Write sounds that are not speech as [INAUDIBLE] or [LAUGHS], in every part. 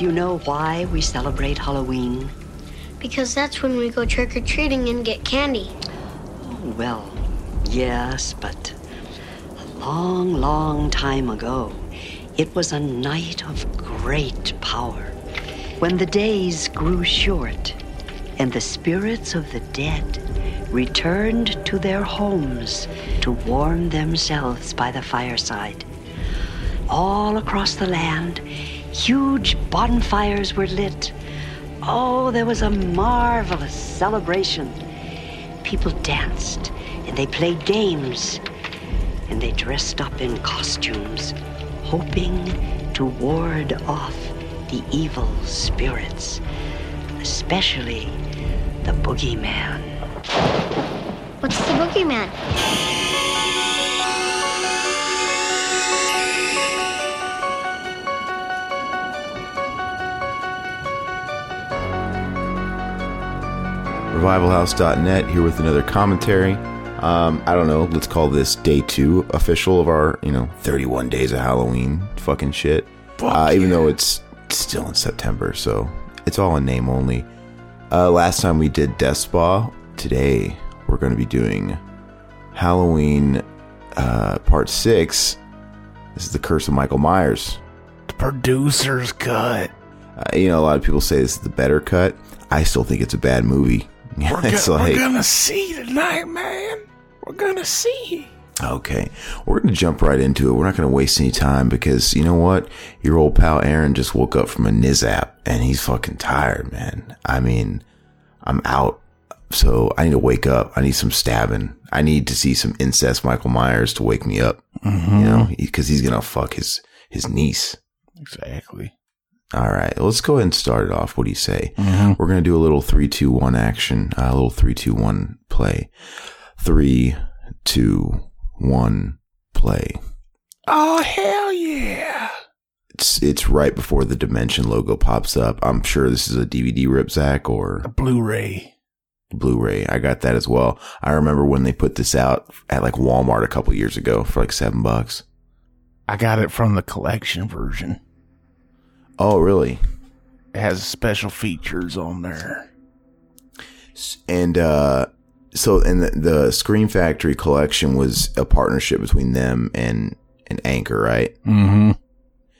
Do you know why we celebrate Halloween? Because that's when we go trick or treating and get candy. Oh, well, yes, but a long, long time ago, it was a night of great power. When the days grew short and the spirits of the dead returned to their homes to warm themselves by the fireside. All across the land, huge bonfires were lit. Oh, there was a marvelous celebration. People danced and they played games and they dressed up in costumes, hoping to ward off the evil spirits, especially the boogeyman. What's the boogeyman? revivalhouse.net here with another commentary. Um, I don't know. Let's call this day two official of our, you know, 31 days of Halloween fucking shit. Uh, even though it's still in September, so it's all in name only. Uh, last time we did Death Spa. Today we're going to be doing Halloween uh, Part 6. This is The Curse of Michael Myers. The producer's cut. Uh, you know, a lot of people say this is the better cut. I still think it's a bad movie. We're, [LAUGHS] go- like- we're gonna see tonight, man. We're gonna see. Okay, we're going to jump right into it. We're not going to waste any time because you know what? Your old pal Aaron just woke up from a nizap and he's fucking tired, man. I mean, I'm out. So I need to wake up. I need some stabbing. I need to see some incest Michael Myers to wake me up, you mm-hmm. know, because he's going to fuck his, his niece. Exactly. All right, let's go ahead and start it off. What do you say? We're going to do a little three, two, one action, uh, a little three, two, one play. Three, two, one play. Oh hell yeah! It's it's right before the Dimension logo pops up. I'm sure this is a DVD rip, Zach, or A Blu-ray. Blu-ray. I got that as well. I remember when they put this out at like Walmart a couple years ago for like seven bucks. I got it from the collection version. Oh, really? It has special features on there. And uh, so, and the, the Scream Factory collection was a partnership between them and and Anchor, right? Mm-hmm.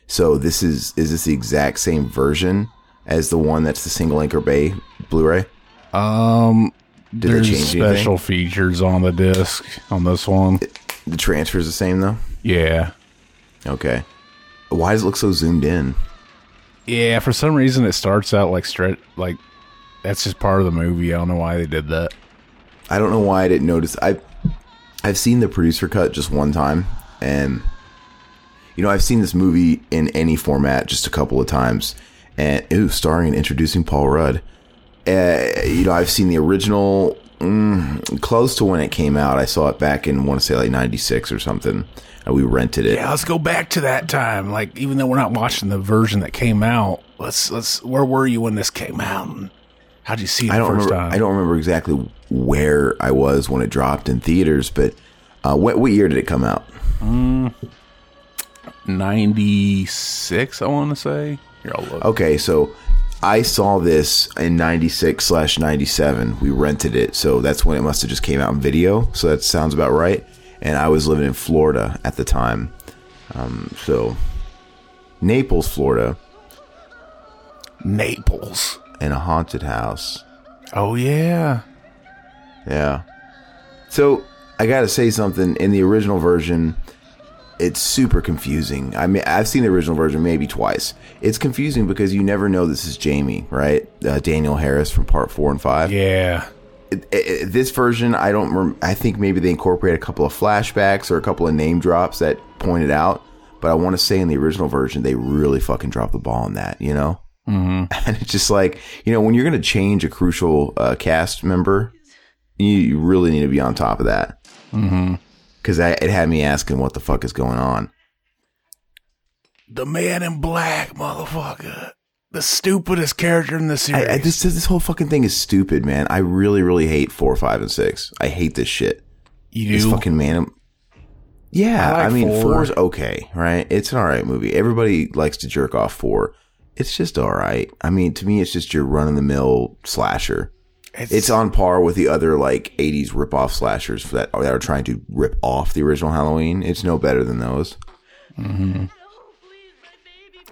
So this is is this the exact same version as the one that's the single Anchor Bay Blu-ray? Um, Did they there's change special features on the disc on this one. The transfer is the same though. Yeah, Okay. Why does it look so zoomed in? Yeah. For some reason, it starts out like straight like that's just part of the movie. I don't know why they did that. I don't know why I didn't notice. I I've seen the producer cut just one time, and you know I've seen this movie in any format just a couple of times, and ooh, starring and introducing Paul Rudd. Uh, you know I've seen the original mm, close to when it came out. I saw it back in want to say like '96 or something. And we rented it. Yeah, let's go back to that time. Like, even though we're not watching the version that came out, let's let's. Where were you when this came out? How'd you see it I the don't first remember. time? I don't remember exactly where I was when it dropped in theaters, but uh, what what year did it come out? Ninety six, I want to say. Here, I'll look. Okay, so I saw this in 96 slash 97. We rented it, so that's when it must have just came out in video. So that sounds about right. And I was living in Florida at the time. Um, so Naples, Florida, Naples. in a haunted house. Oh yeah. Yeah. So I got to say something. In the original version, it's super confusing. I mean, I've seen the original version maybe twice. It's confusing because you never know this is Jamie, right? Uh, Danielle Harris from part four and five. Yeah. it- it- this version, I don't. Rem- I think maybe they incorporate a couple of flashbacks or a couple of name drops that pointed out. But I want to say in the original version, they really fucking dropped the ball on that. You know, mm-hmm. [LAUGHS] and it's just like you know when you're going to change a crucial uh, cast member, you, you really need to be on top of that. Mm-hmm. Because it had me asking what the fuck is going on. The man in black, motherfucker. The stupidest character in the series. I, I, this this whole fucking thing is stupid, man. I really, really hate four, five, and six. I hate this shit. you This do. fucking man. Yeah, I I, mean, four. four's okay, right? It's an alright movie. Everybody likes to jerk off four. it's just all right. I mean, to me, it's just your run of the mill slasher. It's, It's on par with the other like '80s rip off slashers that that are trying to rip off the original Halloween. It's no better than those.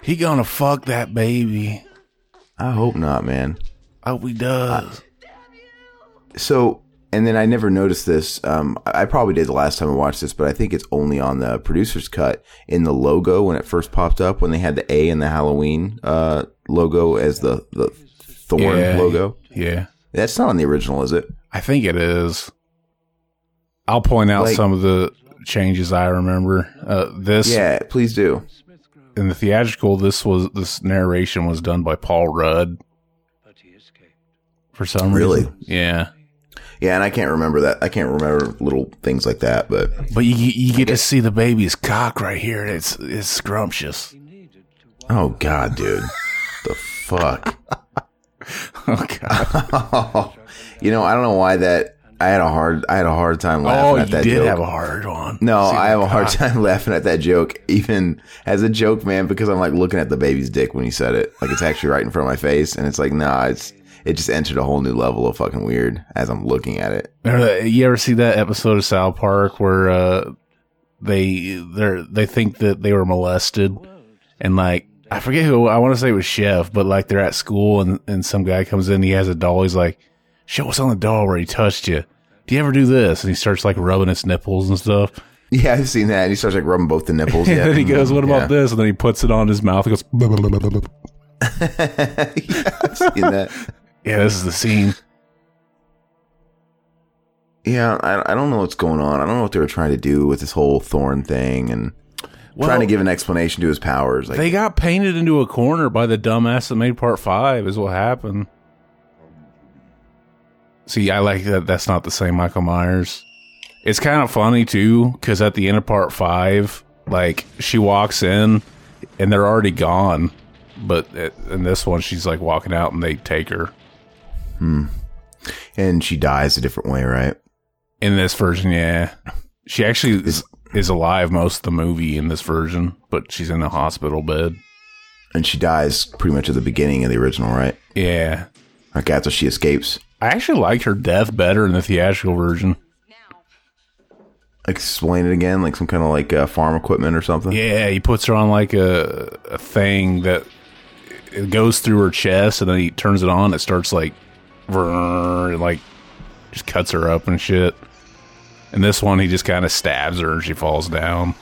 he gonna fuck that baby. I hope not, man. I hope he does. So, and then I never noticed this. Um, I I probably did the last time I watched this, but I think it's only on the producer's cut in the logo when it first popped up when they had the A in the Halloween uh, logo as the the thorn yeah, logo. Yeah, That's not on the original, is it? I think it is. I'll point out Like- some of the changes I remember. Uh, this Yeah, please do. in the theatrical, this was this narration was done by Paul Rudd. For some Really? reason, yeah. Yeah, and I can't remember that. I can't remember little things like that, but But you you get to see the baby's cock right here. It's it's scrumptious. oh god, dude, the fuck. [LAUGHS] [LAUGHS] Oh god. you know, I don't know why that. I had a hard. I had a hard time laughing Oh, at that did joke. have a hard one. No, See I have a hard time [LAUGHS] laughing at that joke, even as a joke, man, because I'm like looking at the baby's dick when he said it. Like it's actually right in front of my face, and it's like, nah, it's it just entered a whole new level of fucking weird as I'm looking at it. That- You ever see that episode of South Park where uh, they they they think that they were molested, and like I forget who I want to say it was Chef, but like they're at school and and some guy comes in, he has a doll. He's like, "Show us on the doll where he touched you. Do you ever do this?" And he starts like rubbing its nipples and stuff. Yeah, I've seen that. And he starts like rubbing both the nipples. [LAUGHS] And Yeah, then he goes, "What about yeah. this?" And then he puts it on his mouth. He goes, "Blah, [LAUGHS] blah, [LAUGHS] blah, blah, blah, blah." yeah, I've seen that. "Yeah, this is the scene." Yeah, I, I don't know what's going on. I don't know what they were trying to do with this whole thorn thing and trying to give an explanation to his powers. Like, They got painted into a corner by the dumbass that made part five, is what happened. See, I like that that's not the same Michael Myers. It's kind of funny too, because at the end of part five, like she walks in and they're already gone. But in this one, she's like walking out and they take her. Hmm. and she dies a different way, right? In this version, yeah. She actually is, is alive most of the movie in this version, but she's in a hospital bed. And she dies pretty much at the beginning of the original, right? Yeah. Okay, after she escapes. I actually like her death better in the theatrical version. Explain it again, like some kind of like uh, farm equipment or something. Yeah, he puts her on like a a thing that it goes through her chest, and then he turns it on. It starts like, and, like just cuts her up and shit. And this one, he just kind of stabs her, and she falls down.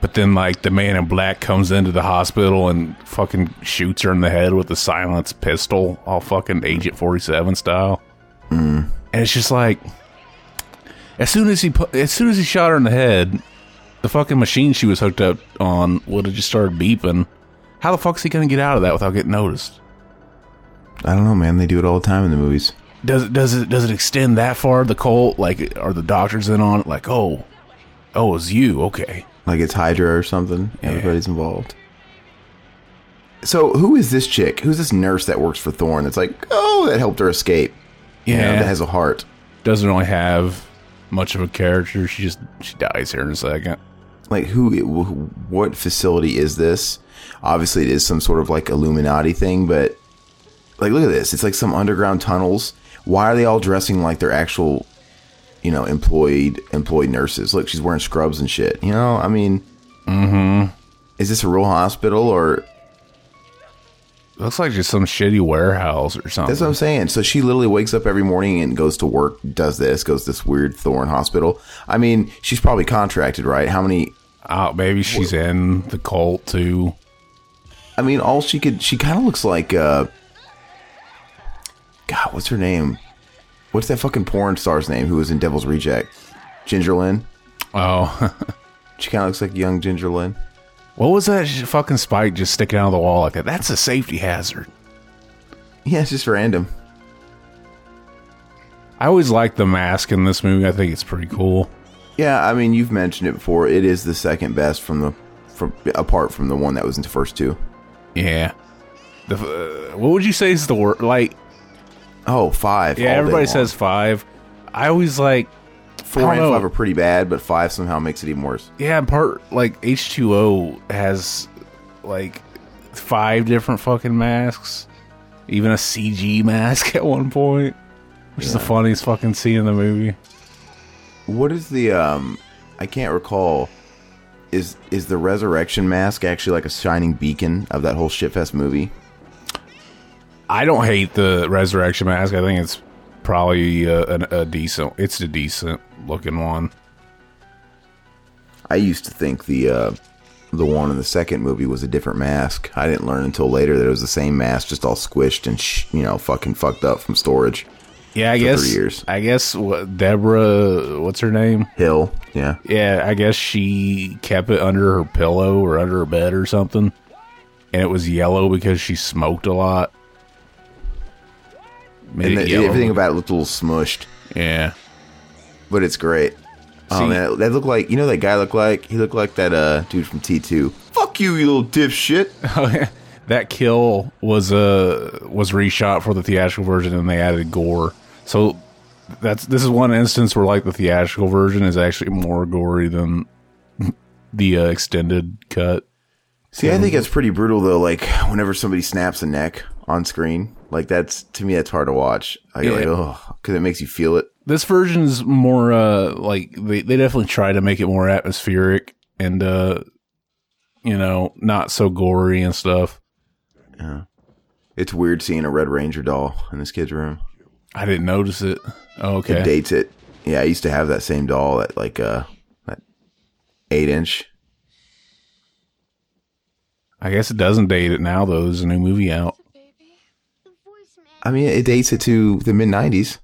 But then, like the man in black comes into the hospital and fucking shoots her in the head with a silenced pistol, all fucking Agent Forty Seven style. Mm. And it's just like, as soon as he put, as soon as he shot her in the head, the fucking machine she was hooked up on would have just started beeping. How the fuck is he gonna get out of that without getting noticed? I don't know, man. They do it all the time in the movies. Does it does it does it extend that far? The cult, like, are the doctors in on it? Like, oh, oh, it's you, okay? Like it's Hydra or something. Everybody's involved. So who is this chick? Who's this nurse that works for Thorn? That's like, oh, that helped her escape. You know, Yeah. that has a heart. Doesn't really have much of a character. She just she dies here in a second. Like who? What facility is this? Obviously, it is some sort of like Illuminati thing, but like, look at this. It's like some underground tunnels. Why are they all dressing like they're actual, you know, employed employed nurses? Look, she's wearing scrubs and shit. You know, I mean, is this a real hospital or? Looks like just some shitty warehouse or something. That's what I'm saying. So she literally wakes up every morning and goes to work, does this, goes to this weird Thorn hospital. I mean, she's probably contracted, right? How many? Oh, maybe she's in the cult too. I mean, all she could, she kind of looks like, uh, God, what's her name? What's that fucking porn star's name who was in Devil's Reject? Ginger Lynn. Oh, She kind of looks like young Ginger Lynn. what was that fucking spike just sticking out of the wall like that? That's a safety hazard. Yeah, it's just random. I always like the mask in this movie. I think it's pretty cool. Yeah, I mean, you've mentioned it before. It is the second best from the, from apart from the one that was in the first two. Yeah. The, uh, what would you say is the word? Like, Oh, five. yeah, everybody says five. I always like, four and know. five are pretty bad, but five somehow makes it even worse. yeah, part like H two O has like five different fucking masks, even a CG mask [LAUGHS] at one point, which is the funniest fucking scene in the movie. What is the um? I can't recall. Is is the resurrection mask actually like a shining beacon of that whole shitfest movie? I don't hate the resurrection mask. I think it's probably a, a, a decent. It's a decent looking one. I used to think the uh, the one in the second movie was a different mask. I didn't learn until later that it was the same mask, just all squished and sh- you know fucking fucked up from storage. Yeah, I guess. three years. I guess what Debra, what's her name? Hill, yeah, Yeah, I guess she kept it under her pillow or under her bed or something, and it was yellow because she smoked a lot. And the, everything about it looked a little smushed, yeah. but it's great. Oh man, that looked like you know that guy looked like he looked like that uh dude from T two. Fuck you, you little dipshit. [LAUGHS] Oh yeah, that kill was uh was reshot for the theatrical version, and they added gore. So that's this is one instance where like the theatrical version is actually more gory than [LAUGHS] the uh, extended cut. See, I think it's pretty brutal though. Like whenever somebody snaps a neck on screen, like that's to me that's hard to watch. I go like, oh, because it makes you feel it. This version's more uh like they they definitely try to make it more atmospheric and uh you know not so gory and stuff. Yeah, it's weird seeing a Red Ranger doll in this kid's room. I didn't notice it. Oh, okay. It dates it. Yeah, I used to have that same doll at like uh that eight inch. I guess it doesn't date it now though. There's a new movie out. I mean, it dates it to the mid nineties.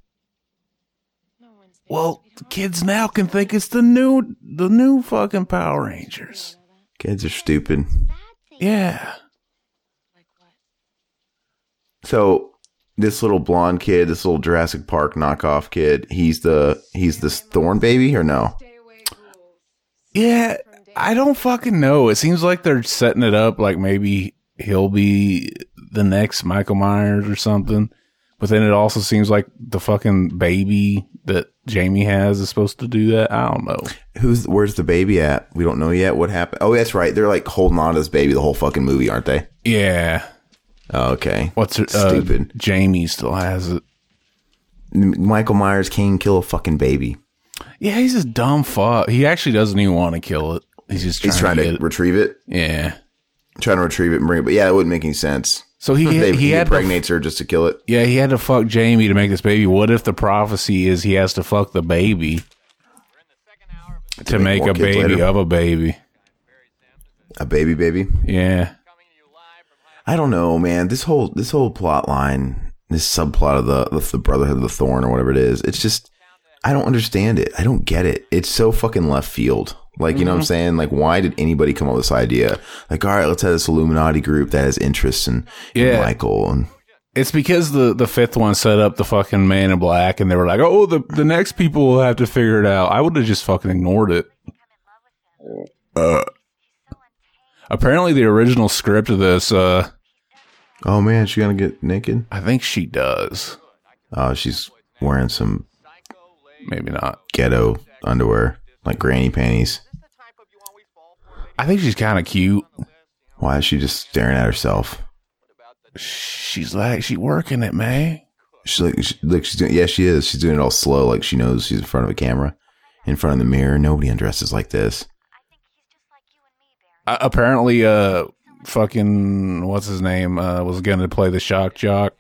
Well, kids now can think it's the new the new fucking Power Rangers. Kids are stupid. Yeah. So this little blonde kid, this little Jurassic Park knockoff kid, he's the he's this Thorn baby or no? Yeah, I don't fucking know. It seems like they're setting it up like maybe he'll be the next Michael Myers or something. But then it also seems like the fucking baby that Jamie has is supposed to do that. I don't know. Who's where's the baby at? We don't know yet what happened. Oh, that's right. They're like holding on to this baby the whole fucking movie, aren't they? Yeah. Oh, okay. What's it? Stupid. Uh, Jamie still has it. Michael Myers can't kill a fucking baby. Yeah, he's a dumb fuck. He actually doesn't even want to kill it. He's just trying, He's trying to, to, retrieve it, Yeah. trying to retrieve it and bring it. But yeah, it wouldn't make any sense. So he They, he, he had to impregnates her just to kill it. Yeah, he had to fuck Jamie to make this baby. What if the prophecy is he has to fuck the baby to, make make, a baby later. of a baby? A baby, baby. Yeah. I don't know, man. This whole this whole plot line, this subplot of the of the Brotherhood of the Thorn or whatever it is, it's just I don't understand it. I don't get it. It's so fucking left field. Like, you know what I'm saying? Like, why did anybody come up with this idea? Like, all right, let's have this Illuminati group that has interests in, in Yeah. Michael and It's because the, the fifth one set up the fucking man in black and they were like, oh, the, the next people will have to figure it out. I would have just fucking ignored it. Uh, apparently, the original script of this, uh, oh man, she gonna get naked? I think she does. Oh, she's wearing some Maybe not. ghetto underwear, like granny panties. I think she's kind of cute. Why is she just staring at herself? She's like, she working it, man. She's like, she, look, she's doing, yeah, she is. She's doing it all slow, like she knows she's in front of a camera, in front of the mirror. Nobody undresses like this. Uh, apparently, uh, fucking what's his name uh, was going to play the shock jock.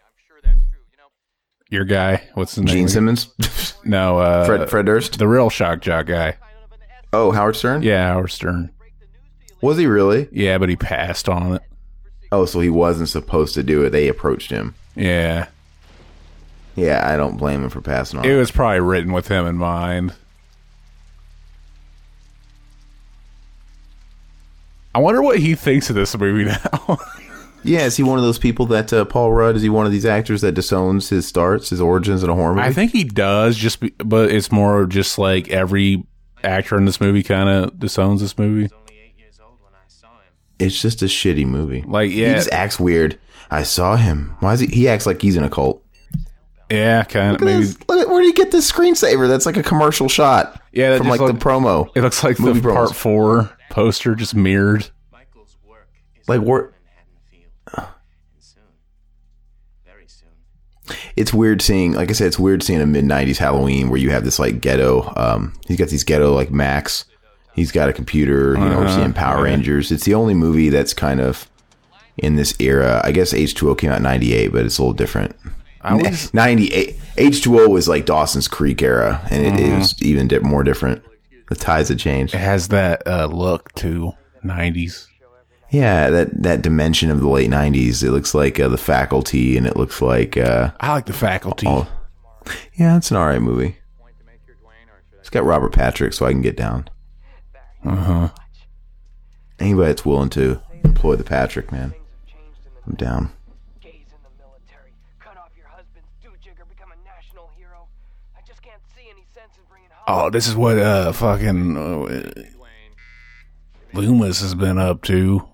Your guy, what's his name? Gene Simmons, [LAUGHS] No, uh, Fred, Fred Durst. the real shock jock guy. Oh, Howard Stern. Yeah, Howard Stern. was he really? Yeah, but he passed on it. Oh, so he wasn't supposed to do it. They approached him. Yeah, Yeah, I don't blame him for passing on. it It was probably written with him in mind. I wonder what he thinks of this movie [LAUGHS] now. Yeah, is he one of those people that uh, Paul Rudd? Is he one of these actors that disowns his starts, his origins in a horror movie? I think he does, just be, but it's more of just like every actor in this movie kind of disowns this movie. it's just a shitty movie. Like, yeah, he just acts weird. I saw him. Why is he? He acts like he's in a cult. yeah, kind of Look at maybe. this- look at- where do you get this screensaver? That's like a commercial shot. Yeah, that from like look- the promo. It looks like Movie the promos. part four poster just mirrored. Like where? Soon. Very soon. it's weird seeing like i said it's weird seeing a mid-90s halloween where you have this like ghetto um he's got these ghetto like max he's got a computer you know we're Uh-huh, seeing power yeah. rangers it's the only movie that's kind of in this era i guess h2o came out in 98 but it's a little different I always, [LAUGHS] 98 h2o was like dawson's creek era and it, it was even more different the tides had changed it has that uh, look to Nineties. Yeah that that dimension of the late 90s it looks like uh, the faculty and it looks like uh I like the faculty. Oh, yeah, it's an alright movie. It's got Robert Patrick, so I can get down. Uh huh. Anybody that's willing to employ the Patrick, man, I'm down. gays in the military, cut off your husband's do-jigger, become a national hero. I just can't see any sense in bringing Oh, this is what uh fucking uh, Loomis has been up to.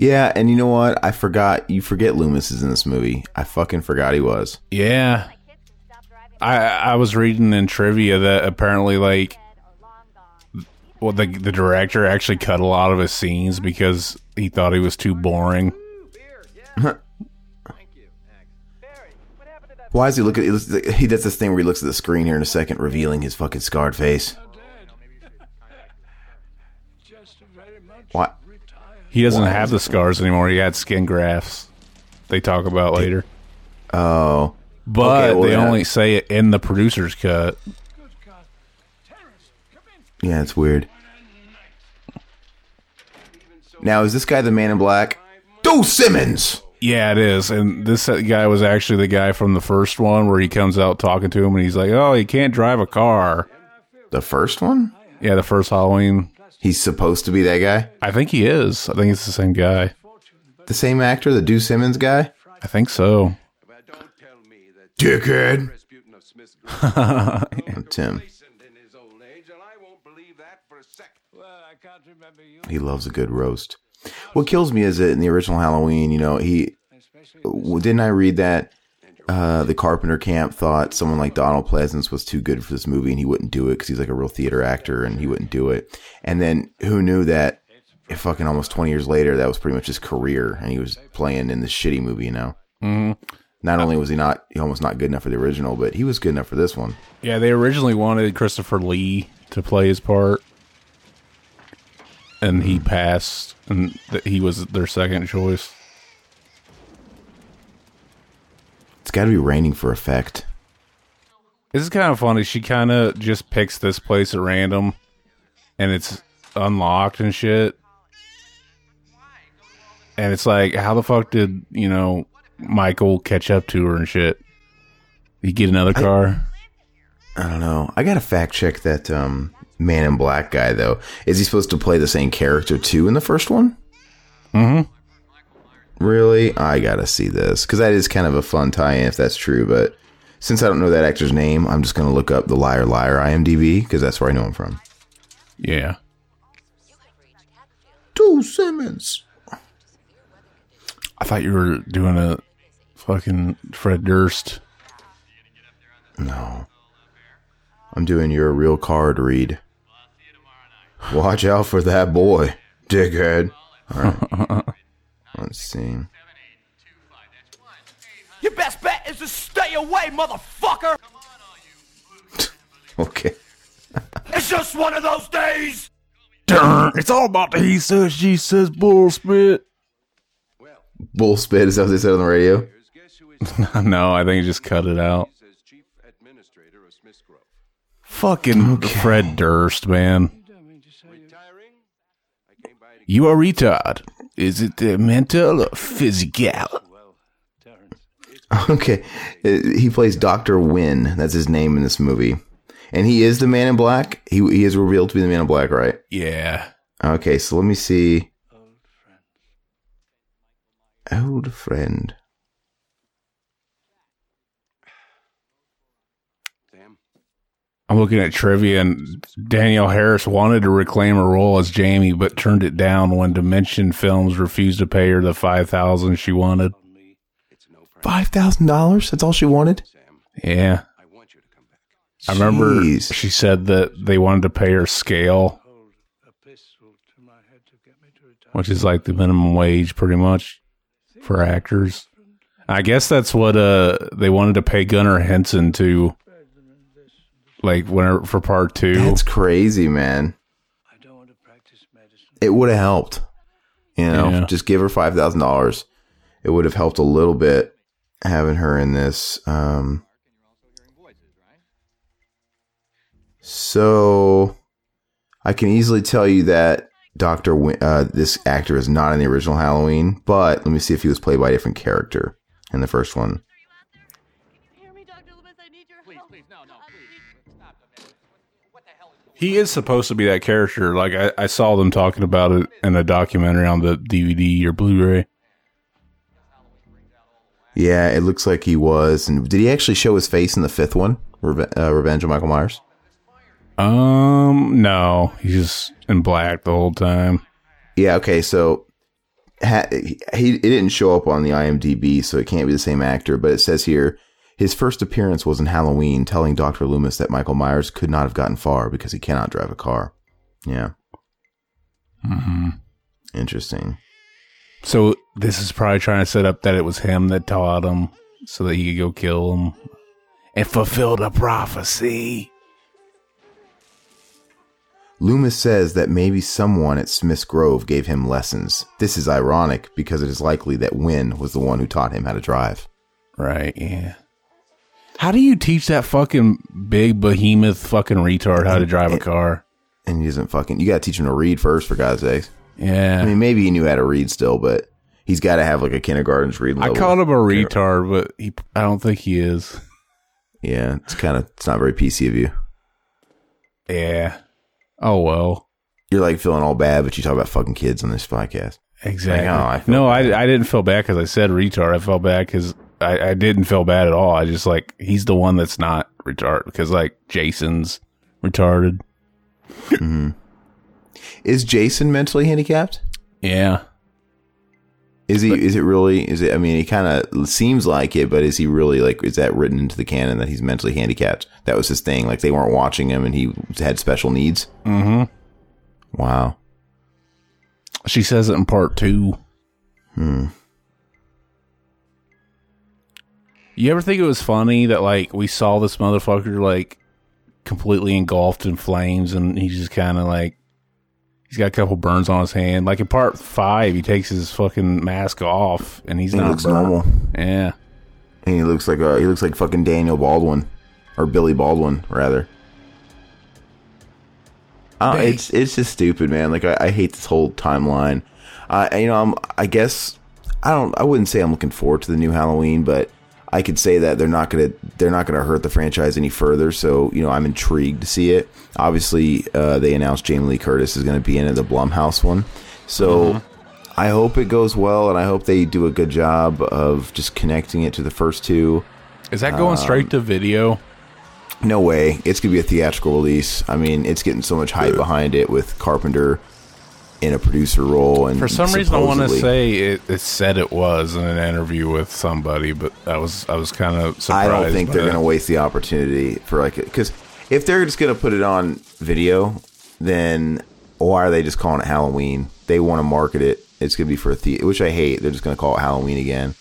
Yeah, and you know what? I forgot. You forget Loomis is in this movie. I fucking forgot he was. Yeah. I I was reading in trivia that apparently like well the the director actually cut a lot of his scenes because he thought he was too boring. Why is he looking? He, he does this thing where he looks at the screen here in a second, revealing his fucking scarred face. Why? He doesn't have the scars anymore. He had skin grafts. They talk about later. Oh, But Okay, well, they yeah. only say it in the producer's cut. yeah, it's weird. Now is this guy the Man in Black? Do Simmons. Yeah, it is. And this guy was actually the guy from the first one where he comes out talking to him and he's like, "Oh, he can't drive a car." The first one? Yeah, the first Halloween. He's supposed to be that guy. I think he is. I think it's the same guy. The same actor, the Do Simmons guy. I think so. Dickhead. [LAUGHS] I'm Tim. He loves a good roast. What kills me is that in the original Halloween, you know, he didn't I read that uh, the Carpenter camp thought someone like Donald Pleasence was too good for this movie and he wouldn't do it because he's like a real theater actor and he wouldn't do it. And then who knew that fucking almost 20 years later, that was pretty much his career and he was playing in this shitty movie, you know? Mhm. Not only was he not, he almost not good enough for the original, but he was good enough for this one. Yeah, they originally wanted Christopher Lee to play his part, and he passed, and th- he was their second choice. It's got to be raining for effect. This is kind of funny. She kind of just picks this place at random, and it's unlocked and shit. And it's like, how the fuck did you know Michael catch up to her and shit? He get another car. I don't know. I got to fact check that um, Man in Black guy though. Is he supposed to play the same character too in the first one? Mm-hmm. Really? I gotta see this because that is kind of a fun tie-in if that's true. But since I don't know that actor's name, I'm just gonna look up the Liar Liar IMDb because that's where I know him from. Yeah. Do Simmons. I thought you were doing a fucking Fred Durst. No, I'm doing your real card read. Watch out for that boy, dickhead. All right. [LAUGHS] Let's see. Your best bet is to stay away, motherfucker! [LAUGHS] Okay. [LAUGHS] It's just one of those days! Darn, it's all about the he says, she says bull spit. Bull spit is that what they said on the radio? [LAUGHS] no, I think he just cut it out. Fucking Fred Durst, man. You are retard. Is it uh, mental or physical? Okay. Uh, He plays Dr. Wynn. That's his name in this movie. And he is the man in black. He, he is revealed to be the man in black, right? Yeah. Okay, so let me see. Old friend. I'm looking at trivia, and Danielle Harris wanted to reclaim her role as Jamie, but turned it down when Dimension Films refused to pay her the five thousand she wanted. $5,000? That's all she wanted? Yeah, I remember Jeez. she said that they wanted to pay her scale, which is like the minimum wage, pretty much. for actors. I guess that's what uh they wanted to pay Gunnar Hansen to, like whenever for part two. That's crazy, man. I don't want to practice medicine. It would have helped. You know, Yeah. just give her five thousand dollars. It would have helped a little bit having her in this. Um, so I can easily tell you that Doctor Win- uh, this actor is not in the original Halloween, but let me see if he was played by a different character in the first one. Hear me, Dr. Loomis. I need your help. Please, no, no, please. Stop a minute. What the hell is He is supposed to be that character. Like I, I saw them talking about it in a documentary on the DVD or Blu-ray. Yeah, it looks like he was. And did he actually show his face in the fifth one, Reve- uh, Revenge of Michael Myers? Um, no, he's just in black the whole time. Yeah. Okay. So ha- he it didn't show up on the IMDb, so it can't be the same actor. But it says here his first appearance was in Halloween, telling Doctor Loomis that Michael Myers could not have gotten far because he cannot drive a car. Yeah. hmm Interesting. So this is probably trying to set up that it was him that taught him, so that he could go kill him and fulfill the prophecy. Loomis says that maybe someone at Smith's Grove gave him lessons. This is ironic because it is likely that Wynn was the one who taught him how to drive. Right? Yeah. How do you teach that fucking big behemoth fucking retard how to drive a car? And he doesn't fucking. You gotta teach him to read first, for God's sakes. Yeah. I mean, maybe he knew how to read still, but he's got to have like a kindergarten's reading. I level. called him a retard, but he, I don't think he is. Yeah, it's kind of it's not very PC of you. Yeah. Oh well. You're like feeling all bad, but you talk about fucking kids on this podcast. Exactly. Like, oh, I no, I, I didn't feel bad because I said retard. I felt bad because I, I didn't feel bad at all. I just like he's the one that's not retarded because like Jason's retarded. Is Jason mentally handicapped? Yeah. Is he? is it really? Is it? I mean, he kind of seems like it, but is he really like? Is that written into the canon that he's mentally handicapped? That was his thing. Like they weren't watching him, and he had special needs. Mm-hmm. Wow. She says it in part two. Hmm. You ever think it was funny that like we saw this motherfucker like completely engulfed in flames and he's just kind of like he's got a couple burns on his hand. Like in part five, he takes his fucking mask off and he's He not looks normal. Yeah. And he looks like a, he looks like fucking Daniel Baldwin or Billy Baldwin rather. Uh, it's it's just stupid, man. Like I, I hate this whole timeline. I you know I'm I guess I don't I wouldn't say I'm looking forward to the new Halloween, but I could say that they're not gonna they're not gonna hurt the franchise any further. So you know I'm intrigued to see it. Obviously, uh, they announced Jamie Lee Curtis is going to be in it, the Blumhouse one. So I hope it goes well, and I hope they do a good job of just connecting it to the first two. Is that going straight to video? No way. It's going to be a theatrical release. I mean, it's getting so much hype behind it with Carpenter in a producer role. And For some reason, I want to say it, it said it was in an interview with somebody, but I was I was kind of surprised. I don't think they're going to waste the opportunity for like because if they're just going to put it on video, then why are they just calling it Halloween? They want to market it. It's going to be for a theater, which I hate. They're just going to call it Halloween again.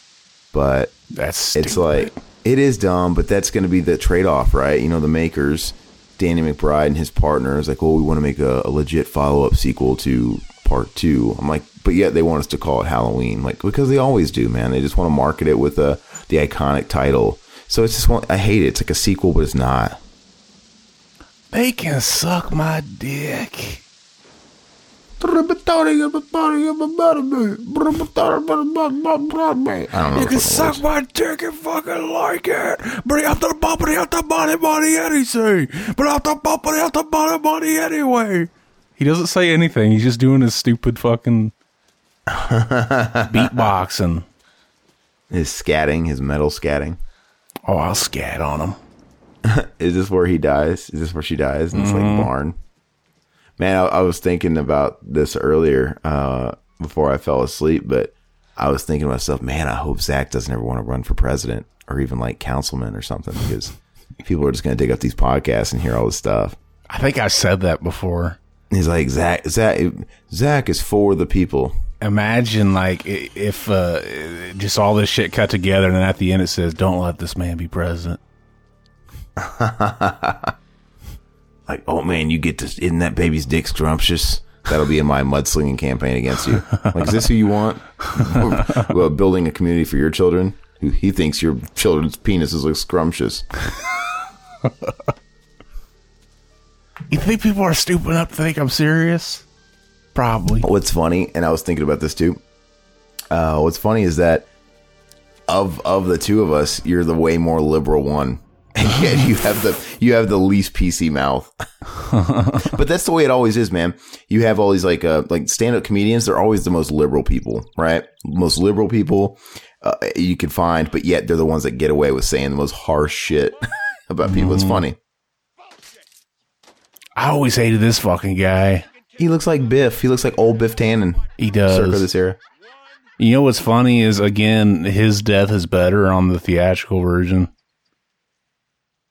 But That's it's like it is dumb, but that's going to be the trade off, right? You know, the makers, Danny McBride and his partner is like, well, we want to make a, a legit follow up sequel to part two. I'm like, but yet they want us to call it Halloween, like because they always do, man. They just want to market it with a the iconic title. So it's just one. I hate it. It's like a sequel, but it's not. They can suck my dick. You can suck my dick and fucking like it. Bring out the bumpity out the body body anything. But out the bumpity out the body body anyway. He doesn't say anything. He's just doing his stupid fucking beatboxing. His scatting, his metal scatting. Oh, I'll scat on him. Is this where he dies? Is this where she dies? And it's like barn. Man, I, I was thinking about this earlier uh, before I fell asleep, but I was thinking to myself, man, I hope Zach doesn't ever want to run for president or even like councilman or something because people are just going to dig up these podcasts and hear all this stuff. I think I said that before. He's like Zach, Zach, Zach is for the people. imagine like if uh, just all this shit cut together, and then at the end it says, "Don't let this man be president." [LAUGHS] Like, oh man, you get to isn't that baby's dick scrumptious? That'll be in my mudslinging campaign against you. Like, is this who you want? [LAUGHS] well, building a community for your children. Who he thinks your children's penises look scrumptious. You think people are stupid enough to think I'm serious? Probably. What's funny, and I was thinking about this too. Uh, what's funny is that of of the two of us, you're the way more liberal one, and yet you have the you have the least PC mouth. [LAUGHS] but that's the way it always is, man. You have all these like uh like stand up comedians. They're always the most liberal people, right? Most liberal people uh, you can find, but yet they're the ones that get away with saying the most harsh shit [LAUGHS] about people. It's funny. I always hated this fucking guy. He looks like Biff. He looks like old Biff Tannen. He Circa does. this era. You know what's funny is again his death is better on the theatrical version.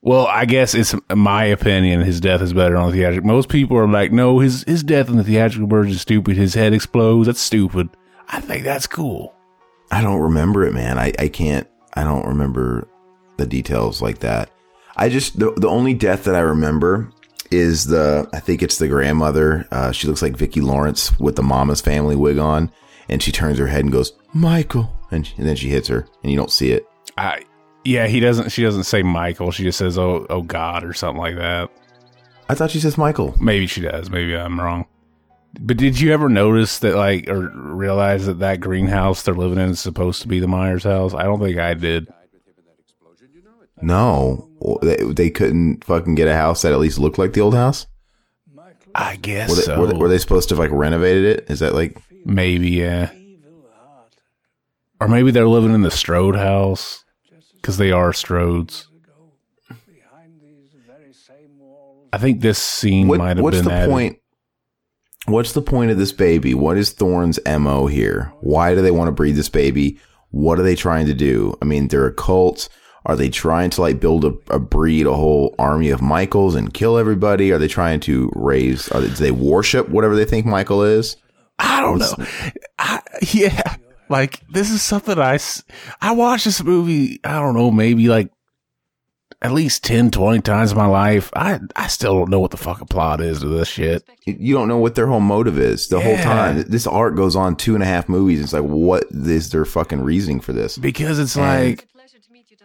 Well, I guess it's my opinion. His death is better on the theatrical. Most people are like, "No, his his death in the theatrical version is stupid. His head explodes. That's stupid." I think that's cool. I don't remember it, man. I, I can't, I don't remember the details like that. I just, the, the only death that I remember is the, I think it's the grandmother. Uh, she looks like Vicki Lawrence with the mama's family wig on. And she turns her head and goes, Michael. And, she, and then she hits her and you don't see it. I yeah, he doesn't. She doesn't say Michael. She just says, "Oh, oh God" or something like that. I thought she says Michael. Maybe she does. Maybe I'm wrong. But did you ever notice that, like, or realize that that greenhouse they're living in is supposed to be the Myers house? I don't think I did. No, they, they couldn't fucking get a house that at least looked like the old house. I guess Were they, so. were they, were they supposed to have like renovated it? Is that like, Maybe, yeah. Or maybe they're living in the Strode house because they are Strodes. I think this scene what, might have what's been the added. point? What's the point of this baby? What is Thorn's mo here? Why do they want to breed this baby? What are they trying to do? I mean, they're a cult. Are they trying to like build a, a breed, a whole army of Michaels and kill everybody? Are they trying to raise? Are they, do they worship whatever they think Michael is? I don't know. I, yeah, like this is something I I watched this movie. I don't know, maybe like at least 10, 20 times in my life. I I still don't know what the fucking plot is to this shit. You don't know what their whole motive is the whole time. This art goes on two and a half movies. It's like, what is their fucking reasoning for this? Because it's And- like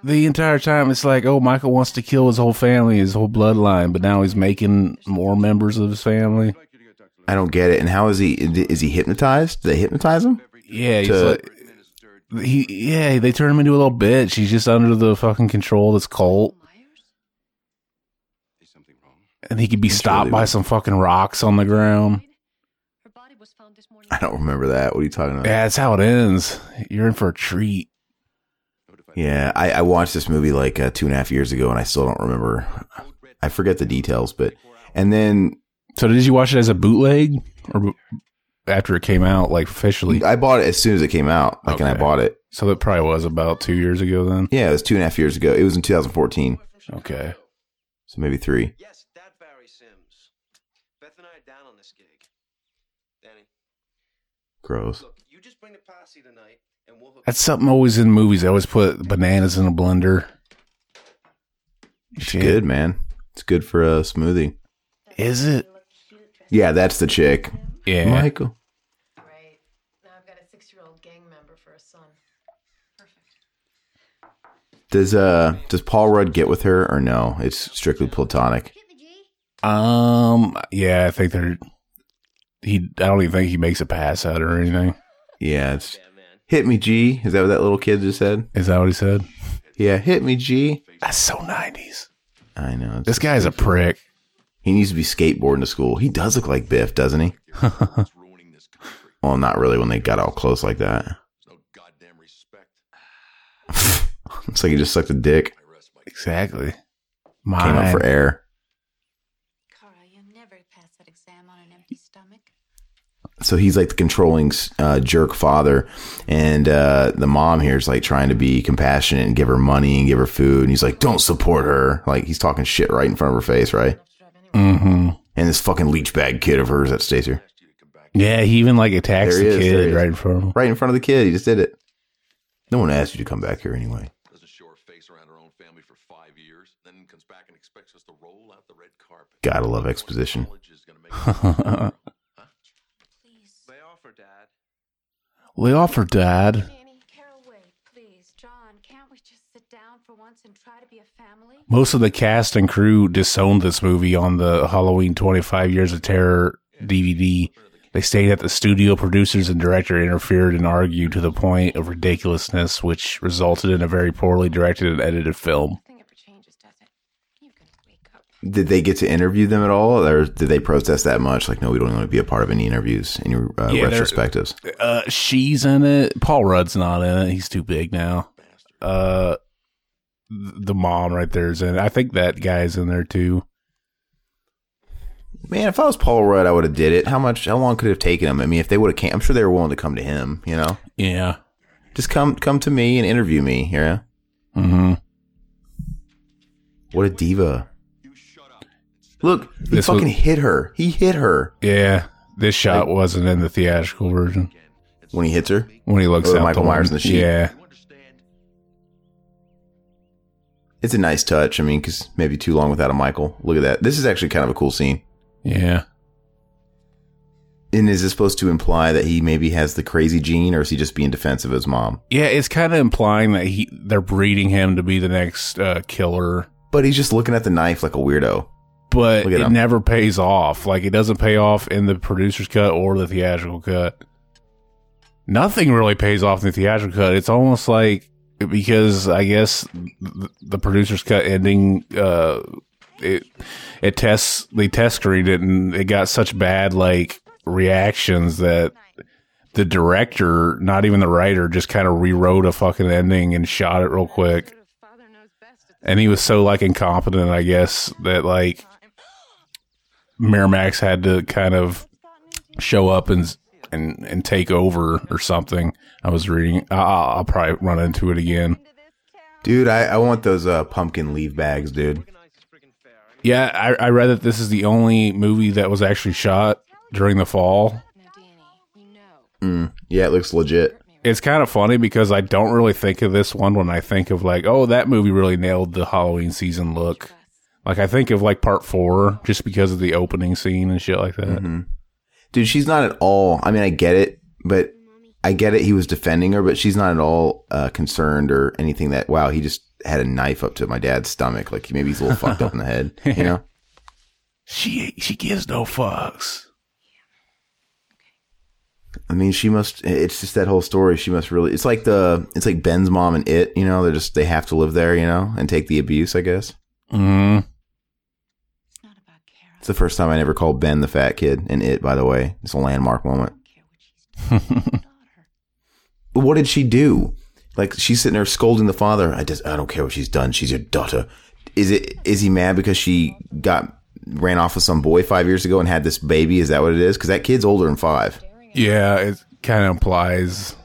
the entire time it's like, oh, Michael wants to kill his whole family, his whole bloodline, but now he's making more members of his family. I don't get it. And how is he? Is he hypnotized? Did they hypnotize him? Yeah, he's To- like, he yeah, they turn him into a little bitch. He's just under the fucking control of this cult. And he could be stopped really by weird. some fucking rocks on the ground. I don't remember that. What are you talking about? Yeah, that's how it ends. You're in for a treat. Yeah, I, I watched this movie like uh, two and a half years ago, and I still don't remember. I forget the details, but and then So did you watch it as a bootleg or b- after it came out, like officially? I bought it as soon as it came out. Like, and I Okay. bought it. So that probably was about two years ago then. Yeah, it was two and a half years ago. It was in 2014, Okay. so maybe three. Yes, that Barry Simms. Beth and I are down on this gig. Danny, Gross. look, you just bring the posse tonight, and we'll hook That's something always in movies. They always put bananas in a blender. It's good, man. It's good for a smoothie. Is it? Yeah, that's the chick. Yeah. Michael. Right. Now I've got a six year old gang member for a son. Does uh does Paul Rudd get with her or no? It's strictly platonic. Um. Yeah, I think they're. He. I don't even think he makes a pass at her or anything. Yeah, it's hit me, G. Is that what that little kid just said? Is that what he said? Yeah, hit me, G. That's so nineties. I know. This guy's a prick. He needs to be skateboarding to school. He does look like Biff, doesn't he? [LAUGHS] well, not really when they got all close like that. [LAUGHS] It's like he just sucked a dick. Exactly. Came up for air. Cora, you never pass that exam on an empty stomach. So he's like the controlling uh, jerk father, and uh, the mom here is like trying to be compassionate and give her money and give her food. And he's like, "Don't support her." Like he's talking shit right in front of her face, right? Mm-hmm. And this fucking leech bag kid of hers that stays here. Yeah, he even like attacks There the is, kid right in front of him. Right in front of the kid. He just did it. No one asked you to come back here anyway. Doesn't show her face around her own family for five years, then comes back and expects us to roll out the red carpet. Gotta love exposition. [LAUGHS] Lay off her, Dad. Lay off her dad. Danny, Carol, wait, please. John, can't we just sit down for once and try to be a family? Most of the cast and crew disowned this movie on the Halloween 25 Years of Terror DVD. They stated that the studio producers and director interfered and argued to the point of ridiculousness, which resulted in a very poorly directed and edited film. Did they get to interview them at all, or did they protest that much? Like, no, we don't want to be a part of any interviews, any uh, Yeah, retrospectives. Uh, she's in it. Paul Rudd's not in it. He's too big now. Uh, th- the mom right there is in. I think that guy's in there too. Man, if I was Paul Rudd, I would have did it. How much? How long could it have taken him? I mean, if they would have came, I'm sure they were willing to come to him. You know, Yeah. just come, come to me and interview me. Yeah. Mm-hmm. What a diva! Look, he This fucking was- hit her. He hit her Yeah. This shot wasn't in the theatrical version. when he hits her. When he looks at Michael Myers in the sheet. Yeah. It's a nice touch. I mean, because maybe too long without a Michael. Look at that. This is actually kind of a cool scene. Yeah. And is this supposed to imply that he maybe has the crazy gene, or is he just being defensive of his mom? Yeah, it's kind of implying that he they're breeding him to be the next uh, killer, But he's just looking at the knife like a weirdo. but it him. never pays off. Like it doesn't pay off in the producer's cut or the theatrical cut. Nothing really pays off in the theatrical cut. It's almost like because I guess the producer's cut ending uh it it tests they test screened it and it got such bad like reactions that the director, not even the writer, just kind of rewrote a fucking ending and shot it real quick. And he was so like incompetent, I guess, that like Miramax had to kind of show up and and and take over or something. I was reading. I'll, I'll probably run into it again. Dude, I, I want those uh, pumpkin leaf bags, dude. Yeah, I, I read that this is the only movie that was actually shot during the fall. Mm, yeah, it looks legit. It's kind of funny because I don't really think of this one when I think of like, oh, that movie really nailed the Halloween season look. Like I think of like part four just because of the opening scene and shit like that. Mhm. Dude, she's not at all. I mean, I get it, but I get it. He was defending her, but she's not at all uh, concerned or anything that, wow, he just had a knife up to my dad's stomach. Like maybe he's a little fucked up in the head, you know? [LAUGHS] She she gives no fucks. I mean, she must. It's just that whole story. She must really. It's like the. It's like Ben's mom and it. You know, they're just they have to live there. You know, and take the abuse. I guess. Mm. It's the first time I never called Ben the fat kid in it. By the way, it's a landmark moment. [LAUGHS] What did she do? Like she's sitting there scolding the father. I just I don't care what she's done. She's your daughter. Is it is he mad because she got ran off with some boy five years ago and had this baby? Is that what it is? Because that kid's older than five. Yeah, it kind of implies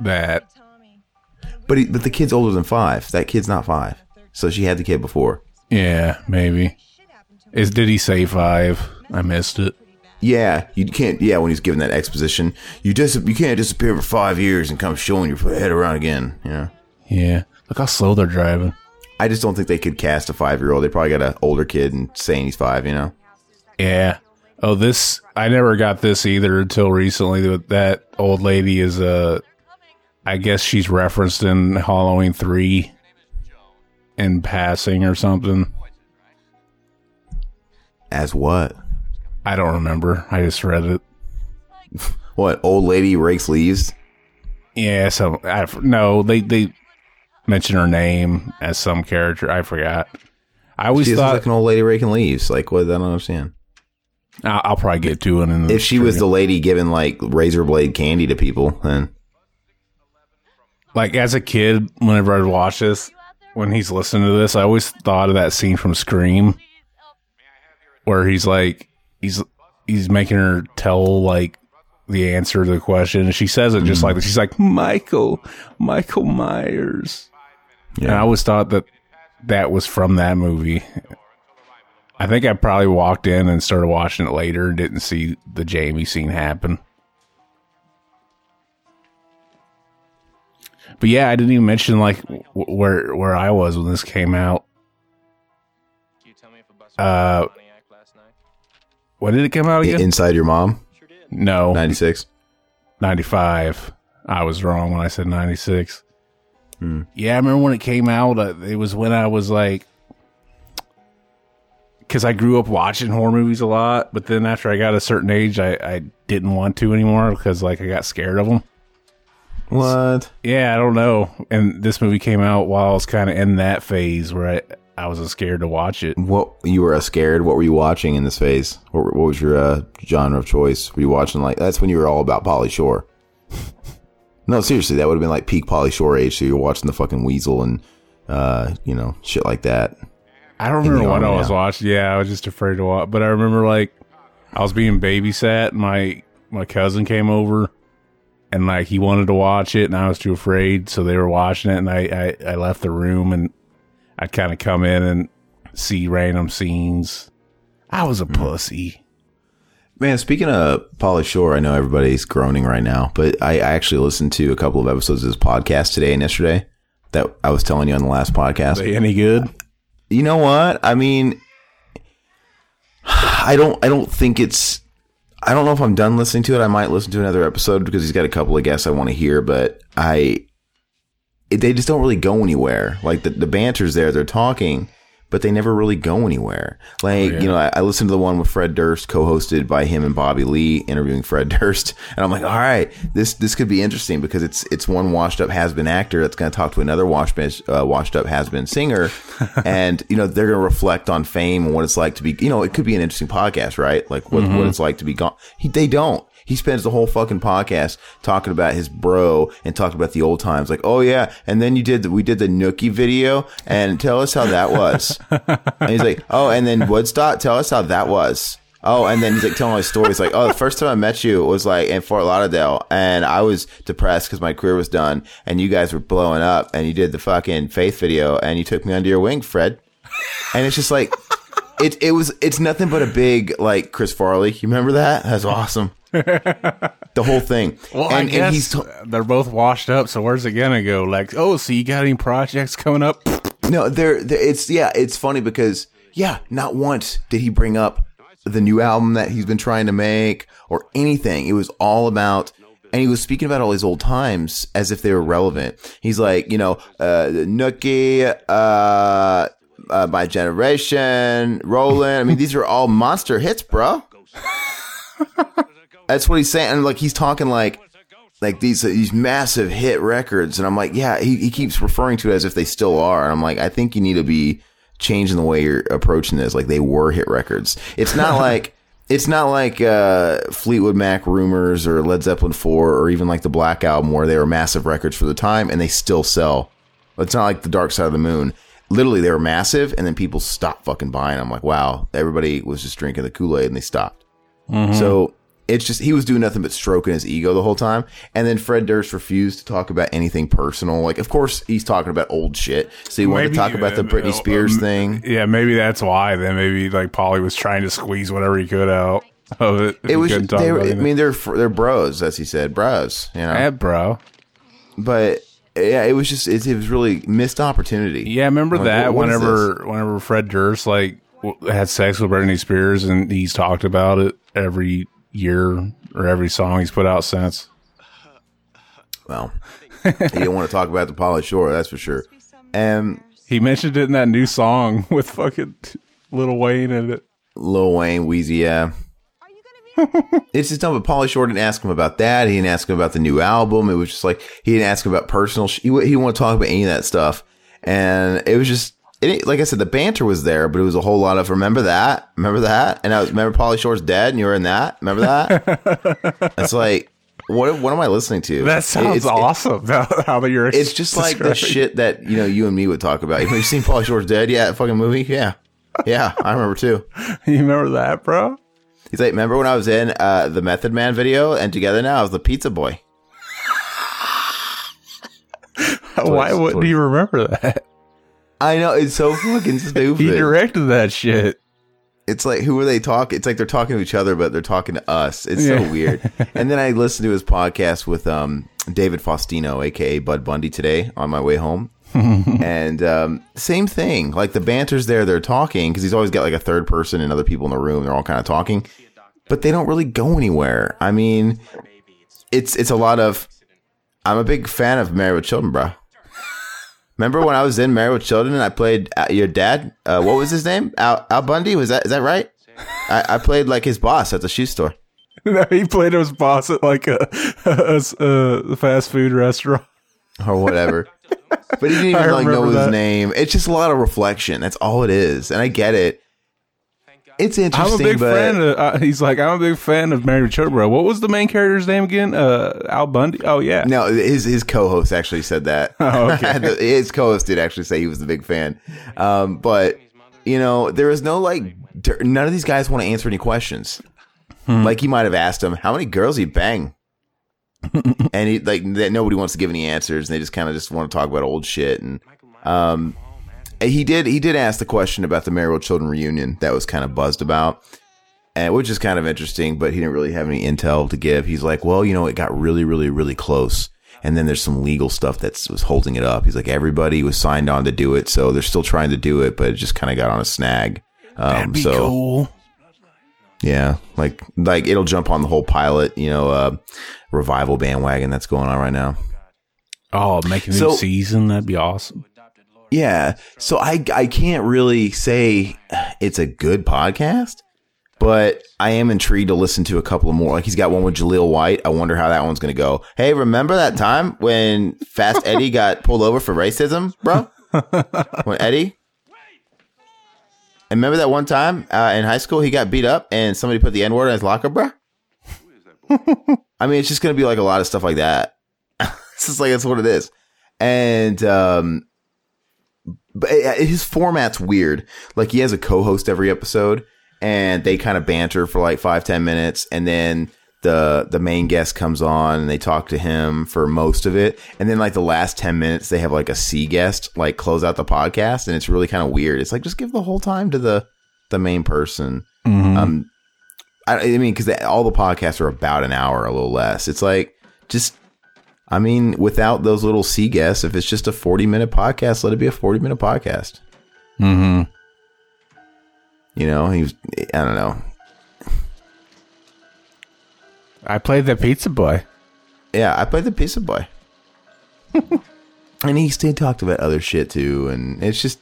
that. But he, but the kid's older than five. That kid's not five. So she had the kid before. Yeah, maybe. Is did he say five? I missed it. Yeah, you can't. Yeah, when he's giving that exposition, you dis- you can't disappear for five years and come showing your head around again. You know. Yeah. Look how slow they're driving. I just don't think they could cast a five year old. They probably got an older kid and saying he's five. You know. Yeah. Oh, this I never got this either until recently. That that old lady is uh I guess she's referenced in Halloween three in passing or something. As what? I don't remember. I just read it. [LAUGHS] What old lady rakes leaves? Yeah, so I no, they they mention her name as some character. I forgot. I always She thought like an old lady raking leaves. Like what? I don't understand. I'll, I'll probably get to it. In the If she was the lady giving like razor blade candy to people, then like as a kid, whenever I'd watch this, when he's listening to this, I always thought of that scene from Scream, where he's like, he's he's making her tell like the answer to the question, and she says it just like this. She's like, Michael, Michael Myers. And I always thought that that was from that movie. I think I probably walked in and started watching it later and didn't see the Jamie scene happen. But yeah, I didn't even mention like w- where where I was when this came out. Uh, when did it come out again? Inside Your Mom, no, ninety six. 95. I was wrong when I said 96. Hmm. Yeah, I remember when it came out. Uh, it was when I was like, because I grew up watching horror movies a lot, but then after I got a certain age, I, I didn't want to anymore because like I got scared of them. What? Yeah, I don't know. And this movie came out while I was kind of in that phase where I, I was scared to watch it. What you were uh, scared? What were you watching in this phase? What, what was your uh, genre of choice? Were you watching like that's when you were all about Pauly Shore? [LAUGHS] no, seriously, that would have been like peak Pauly Shore age. So you're watching the fucking Weasel and uh, you know shit like that. I don't remember what I was now. watching. Yeah, I was just afraid to watch. But I remember like I was being babysat. My my cousin came over, and like he wanted to watch it, and I was too afraid. So they were watching it, and I I, I left the room, and I'd kind of come in and see random scenes. I was a mm. pussy. Man, speaking of Pauly Shore, I know everybody's groaning right now, but I, I actually listened to a couple of episodes of this podcast today and yesterday that I was telling you on the last podcast. Any good? You know what? I mean, [SIGHS] I don't. I don't think it's. I don't know if I'm done listening to it. I might listen to another episode because he's got a couple of guests I want to hear, but I. It, they just don't really go anywhere. Like the the banter's there, they're talking, but they never really go anywhere. Like yeah. you know, I, I listened to the one with Fred Durst, co-hosted by him and Bobby Lee, interviewing Fred [LAUGHS] Durst, and I'm like, all right, this this could be interesting because it's it's one washed up has been actor that's going to talk to another washed uh, washed up has been singer, [LAUGHS] and you know they're going to reflect on fame and what it's like to be. You know, it could be an interesting podcast, right? Like what what it's like to be gone. He, they don't. He spends the whole fucking podcast talking about his bro and talking about the old times. Like, oh yeah, and then you did the, we did the Nookie video, and tell us how that was. and he's like, oh, and then Woodstock, tell us how that was. Oh, and then he's like telling all his stories. Like, oh, the first time I met you was like in Fort Lauderdale, and I was depressed because my career was done, and you guys were blowing up, and you did the fucking Faith video, and you took me under your wing, Fred. And it's just like, it it was it's nothing but a big like Chris Farley. You remember that? That's awesome. the whole thing. Well, and, I guess and he's t- they're both washed up. So where's it gonna go? Like, oh, so you got any projects coming up? No, there. there- It's yeah. It's funny because yeah, not once did he bring up the new album that he's been trying to make or anything. It was all about. And he was speaking about all his old times as if they were relevant. He's like, you know, uh, Nookie, uh, uh, my generation, Rollin'. I mean, these are all monster hits, bro. [LAUGHS] That's what he's saying. And like, he's talking like, like these these massive hit records, and I'm like, yeah, he, he keeps referring to it as if they still are. And I'm like, I think you need to be changing the way you're approaching this. Like they were hit records. It's not [LAUGHS] like it's not like uh, Fleetwood Mac Rumors or Led Zeppelin four or even like the Black Album where they were massive records for the time and they still sell. It's not like the Dark Side of the Moon. Literally, they were massive, and then people stopped fucking buying. I'm like, wow, everybody was just drinking the Kool Aid and they stopped. So it's just he was doing nothing but stroking his ego the whole time. And then Fred Durst refused to talk about anything personal. Like, of course, he's talking about old shit. So he wanted to talk about the uh, Britney uh, Spears um, thing. Yeah, maybe that's why. Then maybe like Pauly was trying to squeeze whatever he could out of it. It was. couldn't They were, I mean, they're they're bros, as he said, bros. You know, bro. but yeah, it was just it, it was really missed opportunity. Yeah, remember Like, that what- what whenever whenever Fred Durst like w- had sex with Britney Spears and he's talked about it every year or every song he's put out since. Well, he didn't want to talk about the Pauly Shore, that's for sure. And He mentioned it in that new song [LAUGHS] with fucking Little Wayne in it. Lil Wayne, Weezy, yeah. [LAUGHS] it's just dumb, but Pauly Shore didn't ask him about that. He didn't ask him about the new album. It was just like he didn't ask him about personal. Sh- he, he didn't want to talk about any of that stuff, and it was just it, like I said, the banter was there, but it was a whole lot of remember that, remember that, and I was remember Pauly Shore's dead, and you were in that, remember that. [LAUGHS] it's like what what am I listening to? That sounds It's- awesome. [LAUGHS] How, you're It's just like the shit that you know you and me would talk about. Have you seen Pauly Shore's dead? Yeah, that fucking movie. Yeah, yeah, I remember too. You remember that, bro? He's like, remember when I was in uh, the Method Man video, and together now I was the Pizza Boy. [LAUGHS] Why Twice, wouldn't twice. you remember that? I know it's so fucking [LAUGHS] stupid. He directed that shit. It's like who are they talking? It's like they're talking to each other, but they're talking to us. It's Yeah. so weird. [LAUGHS] and then I listened to his podcast with um, David Faustino, aka Bud Bundy, today on my way home. and um, same thing. Like the banter's there, they're talking because he's always got like a third person and other people in the room. They're all kind of talking, but they don't really go anywhere. I mean, it's it's a lot of. I'm a big fan of Married with Children, bro. Remember when I was in Married with Children and I played uh, your dad? Uh, what was his name? Al, Al Bundy? Was that is that right? I, I played like his boss at the shoe store. [LAUGHS] No, he played his boss at like a, [LAUGHS] a, a fast food restaurant. or whatever. [LAUGHS] But he didn't even like know remember his that. name. It's just a lot of reflection. That's all it is, and I get it. It's interesting. I'm a big but fan of. Uh, [LAUGHS] he's like, I'm a big fan of Married with Bro. What was the main character's name again? Uh, Al Bundy. Oh yeah. no, his his co-host actually said that. [LAUGHS] Oh, okay. [LAUGHS] His co-host did actually say he was the big fan. Um, but you know, there is no like. None of these guys want to answer any questions. Hmm. Like he might have asked him, "How many girls he bang?" and he like that nobody wants to give any answers. And they just kind of just want to talk about old shit. And um, he did he did ask the question about the with Children reunion that was kind of buzzed about, and which is kind of interesting. But he didn't really have any intel to give. He's like, well, you know, it got really, really, really close. And then there's some legal stuff that was holding it up. He's like, everybody was signed on to do it, so they're still trying to do it, but it just kind of got on a snag. Um, That'd be so cool. yeah, like like it'll jump on the whole pilot, you know, uh, revival bandwagon that's going on right now. Oh, make a new So- season. That'd be awesome. Yeah, so I I can't really say it's a good podcast, but I am intrigued to listen to a couple of more. Like he's got one with Jaleel White. I wonder how that one's going to go. Hey, remember that time when Fast [LAUGHS] Eddie got pulled over for racism, bro? [LAUGHS] when Eddie. And remember that one time uh, in high school he got beat up and somebody put the N word in his locker, bro? [LAUGHS] I mean, it's just going to be like a lot of stuff like that. it's just like that's what it is. And um, but uh, his format's weird. Like he has a co-host every episode, and they kind of banter for like five ten minutes, and then the the main guest comes on and they talk to him for most of it, and then like the last ten minutes they have like a C guest like close out the podcast, and it's really kind of weird. It's like just give the whole time to the the main person. Mhm. Um, I, I mean, because all the podcasts are about an hour, a little less. It's like just I mean, without those little C guests, if it's just a 40 minute podcast, let it be a 40 minute podcast. Mm-hmm. You know, he was, I don't know. I played the Pizza Boy. Yeah, I played the Pizza Boy. [LAUGHS] and he still talked about other shit too. And it's just,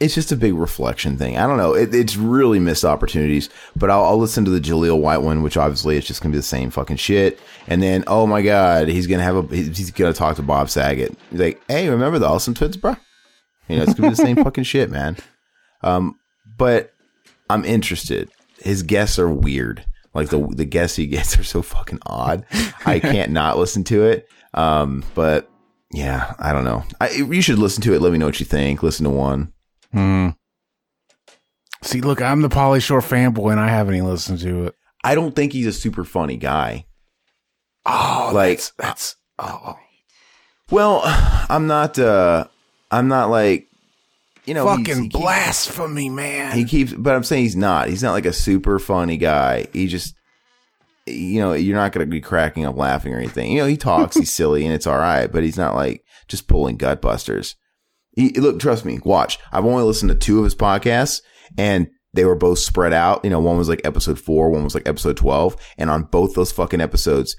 it's just a big reflection thing. I don't know. It, it's really missed opportunities, but I'll, I'll listen to the Jaleel White one, which obviously it's just going to be the same fucking shit. And then, oh my God, he's going to have a, he's to talk to Bob Saget. He's like, hey, remember the Olsen Twins, bro? You know, it's going to be the same [LAUGHS] fucking shit, man. Um, but I'm interested. His guests are weird. Like the the guests he gets are so fucking odd. I can't not listen to it. Um, but yeah, I don't know. I, you should listen to it. Let me know what you think. Listen to one. Hmm. See, look, I'm the Pauly Shore fanboy, and I haven't even listened to it. I don't think he's a super funny guy. Oh, like that's, that's oh, well, [SIGHS] I'm not. uh I'm not like you know fucking he keeps- blasphemy, man. He keeps, but I'm saying he's not. He's not like a super funny guy. He just, you know, you're not going to be cracking up laughing or anything. You know, he talks, he's [LAUGHS] silly, and it's all right, but he's not like just pulling gut busters. He, look, trust me, watch. I've only listened to two of his podcasts, and they were both spread out. You know, one was like episode four, one was like episode 12. And on both those fucking episodes,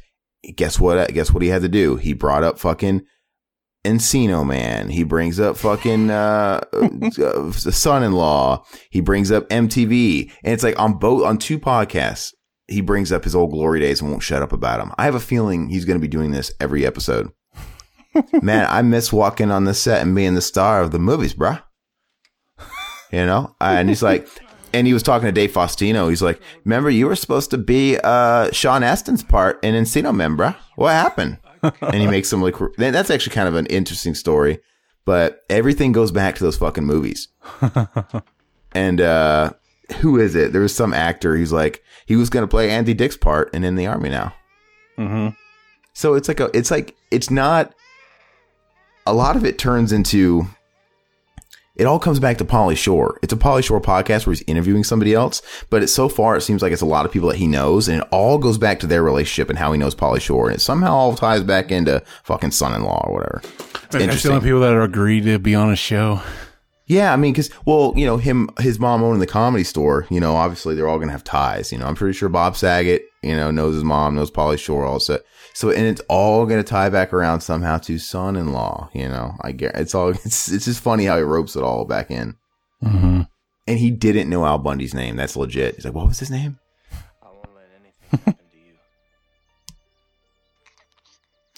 guess what? Guess what he had to do? He brought up fucking Encino Man. He brings up fucking uh, [LAUGHS] uh, son-in-law. He brings up MTV, and it's like on both on two podcasts. He brings up his old glory days and won't shut up about them. I have a feeling he's going to be doing this every episode. Man, I miss walking on the set and being the star of the movies, bruh. You know, and he's like, and he was talking to Dave Faustino. He's like, "Remember, you were supposed to be uh, Sean Astin's part in Encino Man, bruh. What happened?" and he makes some like that's actually kind of an interesting story but everything goes back to those fucking movies and uh who is it there was some actor who's like he was gonna play andy dick's part and in the army now mm-hmm. so it's like a it's like it's not a lot of it turns into it all comes back to Pauly Shore. It's a Pauly Shore podcast where he's interviewing somebody else, but it's so far it seems like it's a lot of people that he knows, and it all goes back to their relationship and how he knows Pauly Shore, and it somehow all ties back into fucking son-in-law or whatever. It's interesting. only people that are agreed to be on a show. Yeah, I mean, because well, you know, him, his mom owning the comedy store. You know, obviously they're all gonna have ties. You know, I'm pretty sure Bob Saget, you know, knows his mom, knows Pauly Shore also. So, and it's all gonna tie back around somehow to son-in-law. You know, I get it's all. [LAUGHS] It's it's just funny how he ropes it all back in. Mm-hmm. And he didn't know Al Bundy's name. That's legit. He's like, what was his name? [LAUGHS]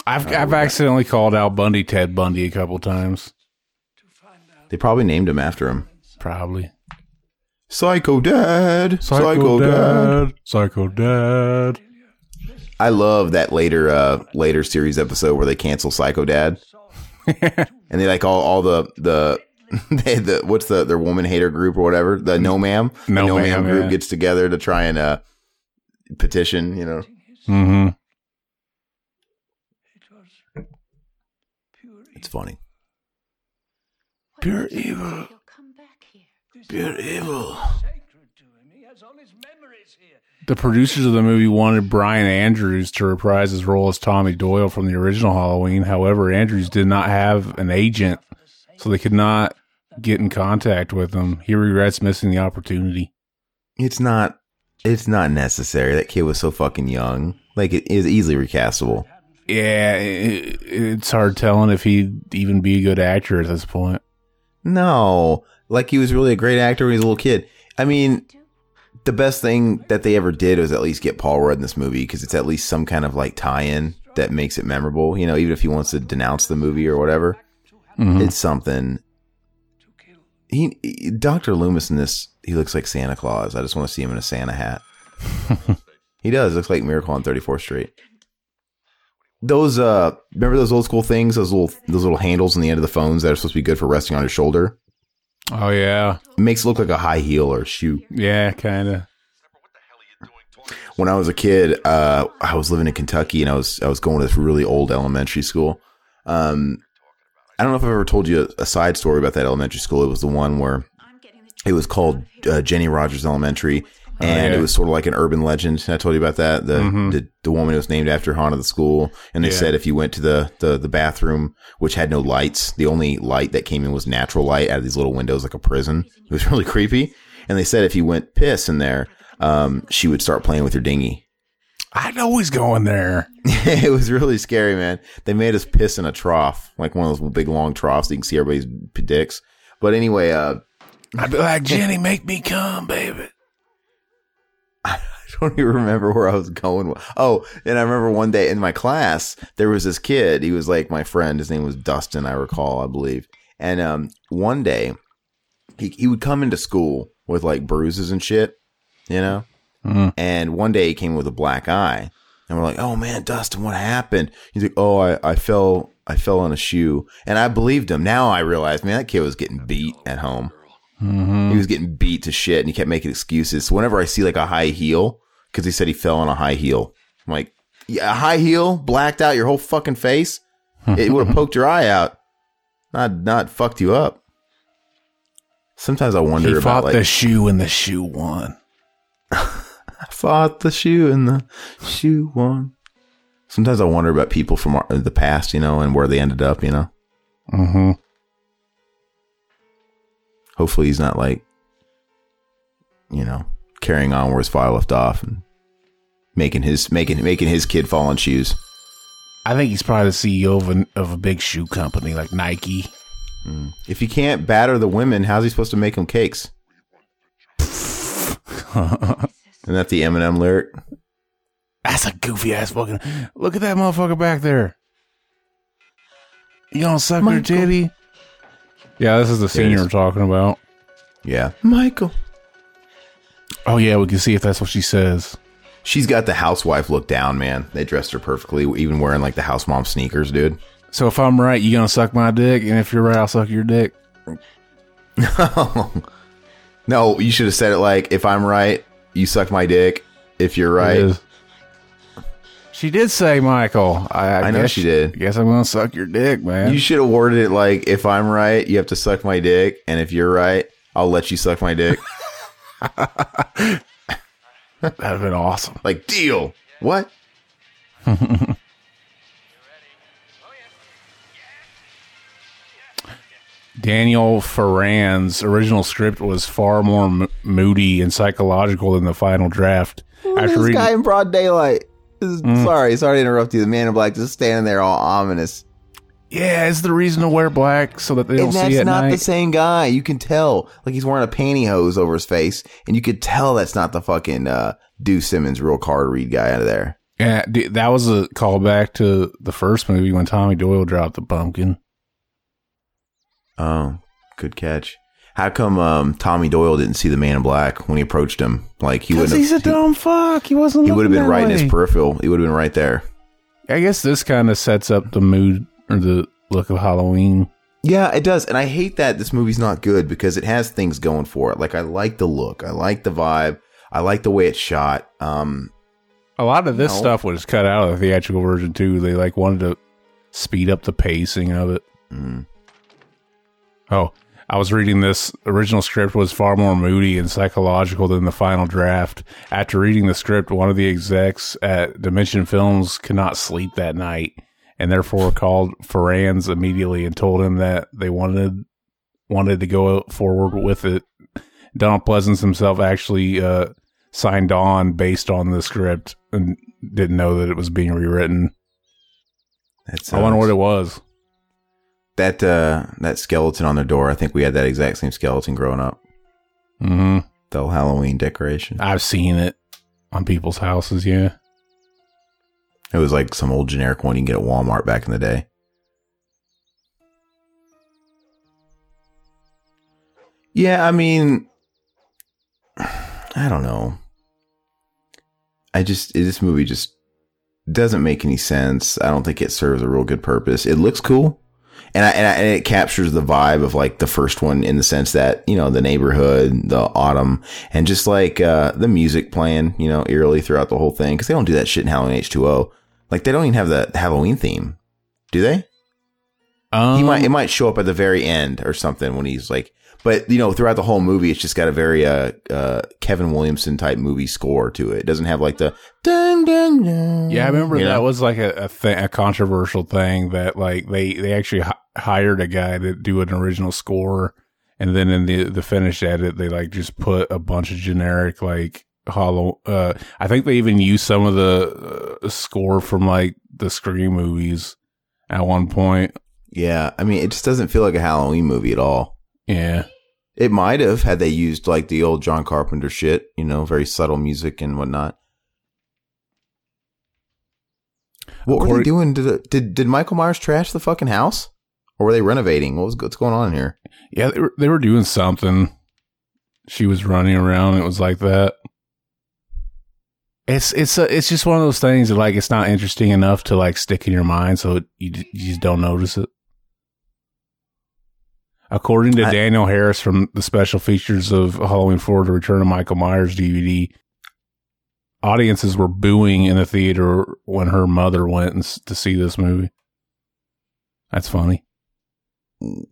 I've I've accidentally called Al Bundy Ted Bundy a couple times. They probably named him after him. Probably. Psycho Dad. Psycho Dad. Psycho Dad. I love that later uh later series episode where they cancel Psycho Dad. [LAUGHS] and they like all all the the [LAUGHS] they the what's the their woman hater group or whatever the no ma'am No no ma'am Ma'am, group yeah. gets together to try and uh petition you know Mm-hmm. it's funny Pure evil. Pure evil. The producers of the movie wanted Brian Andrews to reprise his role as Tommy Doyle from the original Halloween. However, Andrews did not have an agent, so they could not get in contact with him. He regrets missing the opportunity. it's not it's not necessary that kid was so fucking young like it is easily recastable Yeah, it, it's hard telling if he'd even be a good actor at this point. No, like he was really a great actor when he was a little kid. I mean, the best thing that they ever did was at least get Paul Rudd in this movie because it's at least some kind of like tie-in that makes it memorable. You know, even if he wants to denounce the movie or whatever, Mhm. it's something. He, he- Dr. Loomis in this, he looks like Santa Claus. I just want to see him in a Santa hat. [LAUGHS] he does. Looks like Miracle on 34th Street. Those uh remember those old school things, those little those little handles on the end of the phones that are supposed to be good for resting on your shoulder? Oh yeah, It makes it look like a high heel or a shoe. yeah, kind of. When I was a kid, uh, I was living in Kentucky and I was I was going to this really old elementary school. Um, I don't know if I've ever told you a, a side story about that elementary school. It was the one where it was called uh, Jenny Rogers Elementary, and yeah. it was sort of like an urban legend. I told you about that. The Mhm. the, the woman was named after haunted the school, and they Yeah. said if you went to the, the the bathroom, which had no lights, the only light that came in was natural light out of these little windows, like a prison. It was [LAUGHS] really creepy. And they said if you went piss in there, um, she would start playing with your dinghy. I'd always go in there. [LAUGHS] it was really scary, man. They made us piss in a trough, like one of those big long troughs so you can see everybody's dicks. But anyway, uh, I'd be like, Jenny, make me come, baby. [LAUGHS] I don't even remember where I was going. Oh, and I remember one day in my class, there was this kid. He was like my friend. His name was Dustin, I recall, I believe. And um, one day, he, he would come into school with like bruises and shit, you know? Mhm. And one day he came with a black eye. And we're like, oh man, Dustin, what happened? He's like, oh, I, I fell. I fell on a shoe. And I believed him. Now I realize, man, that kid was getting beat at home. Mm-hmm. He was getting beat to shit and he kept making excuses. So whenever I see like a high heel, because he said he fell on a high heel, I'm like, yeah, a high heel, blacked out your whole fucking face. [LAUGHS] It would have poked your eye out, not not fucked you up. Sometimes I wonder He about fought like the shoe and the shoe won. I [LAUGHS] fought the shoe and the shoe won. Sometimes I wonder about people from our, the past, you know, and where they ended up, you know. Mm-hmm. Hopefully he's not like, you know, carrying on where his father left off and making his making making his kid fall on shoes. I think he's probably the CEO of a, of a big shoe company like Nike. Hmm. If he can't batter the women, how's he supposed to make them cakes? [LAUGHS] Isn't that the Eminem lyric? That's a goofy ass fucking. Look at that motherfucker back there. You gonna suck her titty? Yeah, this is the scene It you is. were talking about. Yeah, Michael. Oh yeah, we can see if that's what she says. She's got the housewife look down, man. They dressed her perfectly, even wearing like the house mom sneakers, dude. So if I'm right, you gonna suck my dick, and if you're right, I'll suck your dick. no, [LAUGHS] No, you should have said it like, if I'm right, you suck my dick. If you're right, is. She did say Michael. I, I, I know guess- she did. Guess I'm gonna suck your dick, man. You should have worded it like, if I'm right, you have to suck my dick, and if you're right, I'll let you suck my dick. [LAUGHS] That'd have been awesome. like, deal. What? [LAUGHS] Daniel Farrands' original script was far more m- moody and psychological than the final draft. After this reading, guy in broad daylight. Mm. Sorry, sorry to interrupt you. The man in black just standing there all ominous. yeah, it's the reason to wear black so that they don't And see that's not night. the same guy. You can tell. Like he's wearing a pantyhose over his face, and you could tell that's not the fucking uh, Deuce Simmons real card read guy out of there. yeah, that was a callback to the first movie when Tommy Doyle dropped the pumpkin. Oh, good catch. How come um, Tommy Doyle didn't see the man in black when he approached him? Like he Because wouldn't. he's a have, dumb fuck. He wasn't. he, would have been that right in his peripheral. He would have been right there. I guess this kind of sets up the mood or the look of Halloween. Yeah, it does. And I hate that this movie's not good because it has things going for it. Like I like the look, I like the vibe, I like the way it's shot. Um, A lot of this No. stuff was cut out of the theatrical version too. They like wanted to speed up the pacing of it. mm, Oh, I was reading this original script was far more moody and psychological than the final draft. After reading the script, one of the execs at Dimension Films could not sleep that night and therefore called Farrands immediately and told him that they wanted wanted to go forward with it. Donald Pleasence himself actually uh, signed on based on the script and didn't know that it was being rewritten. that's I wonder what it was. That uh, that skeleton on their door. I think we had that exact same skeleton growing up. Mm-hmm. The whole Halloween decoration. I've seen it on people's houses. Yeah. It was like some old generic one you can get at Walmart back in the day. Yeah, I mean, I don't know. I just this movie just doesn't make any sense. I don't think it serves a real good purpose. It looks cool, and I, and, I, and it captures the vibe of like the first one in the sense that you know the neighborhood, the autumn, and just like uh, the music playing, you know, eerily throughout the whole thing because they don't do that shit in Halloween H two O. Like they don't even have the Halloween theme, do they? Um, he might it might show up at the very end or something when he's like but you know throughout the whole movie it's just got a very uh, uh Kevin Williamson type movie score to it. It doesn't have like the dun dun dun. Yeah, I remember you that know? was like a a, thing, a controversial thing that like they they actually hired a guy to do an original score, and then in the the finished edit they like just put a bunch of generic like hollow. Uh, I think they even used some of the uh, score from like the Scream movies at one point. Yeah, I mean it just doesn't feel like a Halloween movie at all. Yeah, It might have had they used like the old John Carpenter shit, you know, very subtle music and whatnot. What were they doing? Did, did did Michael Myers trash the fucking house, or were they renovating? What was what's going on here? yeah, they were they were doing something. She was running around. It was like that. It's it's a, it's just one of those things that like it's not interesting enough to like stick in your mind, so it, you you just don't notice it. According to I- Danielle Harris from the special features of Halloween 4: The Return of Michael Myers DVD, audiences were booing in the theater when her mother went and to see this movie. That's funny.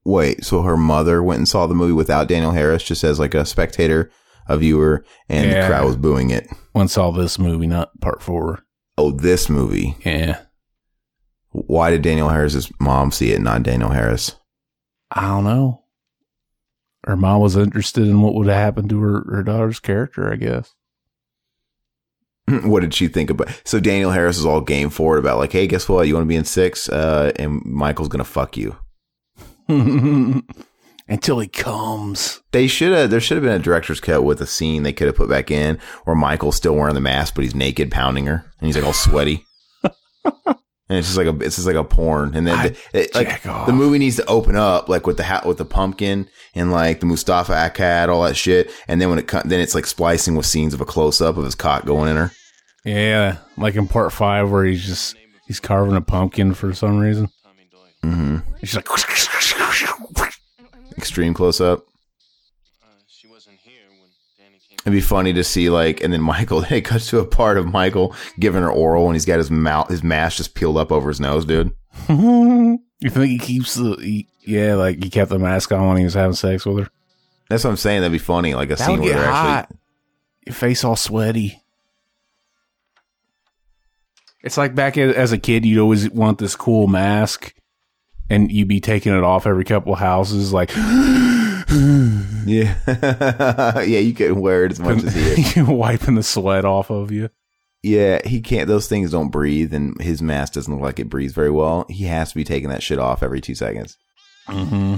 Wait, so her mother went and saw the movie without Danielle Harris, just as like a spectator, a viewer, and Yeah. the crowd was booing it. When saw this movie, not part four. Oh, this movie. Yeah, Why did Danielle Harris's mom see it, not Danielle Harris? I don't know. Her mom was interested in what would happen to her, her daughter's character, I guess. [CLEARS THROAT] what did she think about? So Danielle Harris is all game for it about like, hey, guess what? You want to be in six? Uh, and Michael's gonna fuck you. [LAUGHS] Until he comes. They should have. There should have been a director's cut with a scene they could have put back in where Michael's still wearing the mask, but he's naked, pounding her, and he's like all sweaty. [LAUGHS] and it's just like a, it's just like a porn. And then the, it, like off. the movie needs to open up like with the hat with the pumpkin and like the Moustapha Akkad, all that shit. And then when it then it's like splicing with scenes of a close up of his cock going in her. Yeah, like in part five where he's just he's carving a pumpkin for some reason. Mm-hmm. She's like, [LAUGHS] Extreme close up. It'd be funny to see like, and then Michael. [LAUGHS] It cuts to a part of Michael giving her oral, and he's got his mouth, his mask just peeled up over his nose, dude. [LAUGHS] you think he keeps the? He, yeah, like he kept the mask on when he was having sex with her. That's what I'm saying. That'd be funny, like a That scene would where get they're hot. actually. Your face all sweaty. It's like back as a kid, you'd always want this cool mask, and you'd be taking it off every couple houses, like [GASPS] Yeah, [LAUGHS] yeah, you can wear it as much as he [LAUGHS] is. [LAUGHS] wiping the sweat off of you. Yeah, he can't. Those things don't breathe, and his mask doesn't look like it breathes very well. He has to be taking that shit off every two seconds. Mm-hmm.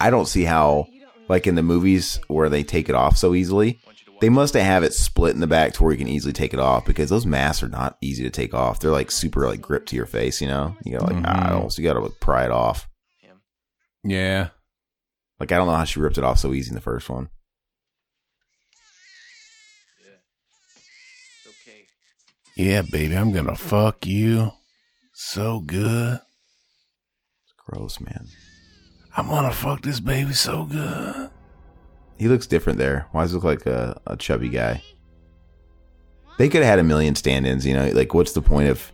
I don't see how, like in the movies where they take it off so easily, they must have it split in the back to where you can easily take it off because those masks are not easy to take off. They're like super like gripped to your face, you know. You gotta like Mhm. I don't, so you gotta like pry it off. Yeah. Like I don't know how she ripped it off so easy in the first one. Yeah, baby, I'm gonna fuck you so good. It's gross, man. I'm gonna fuck this baby so good. He looks different there. Why does he look like a, a chubby guy? They could have had a million stand-ins, you know. Like, what's the point of?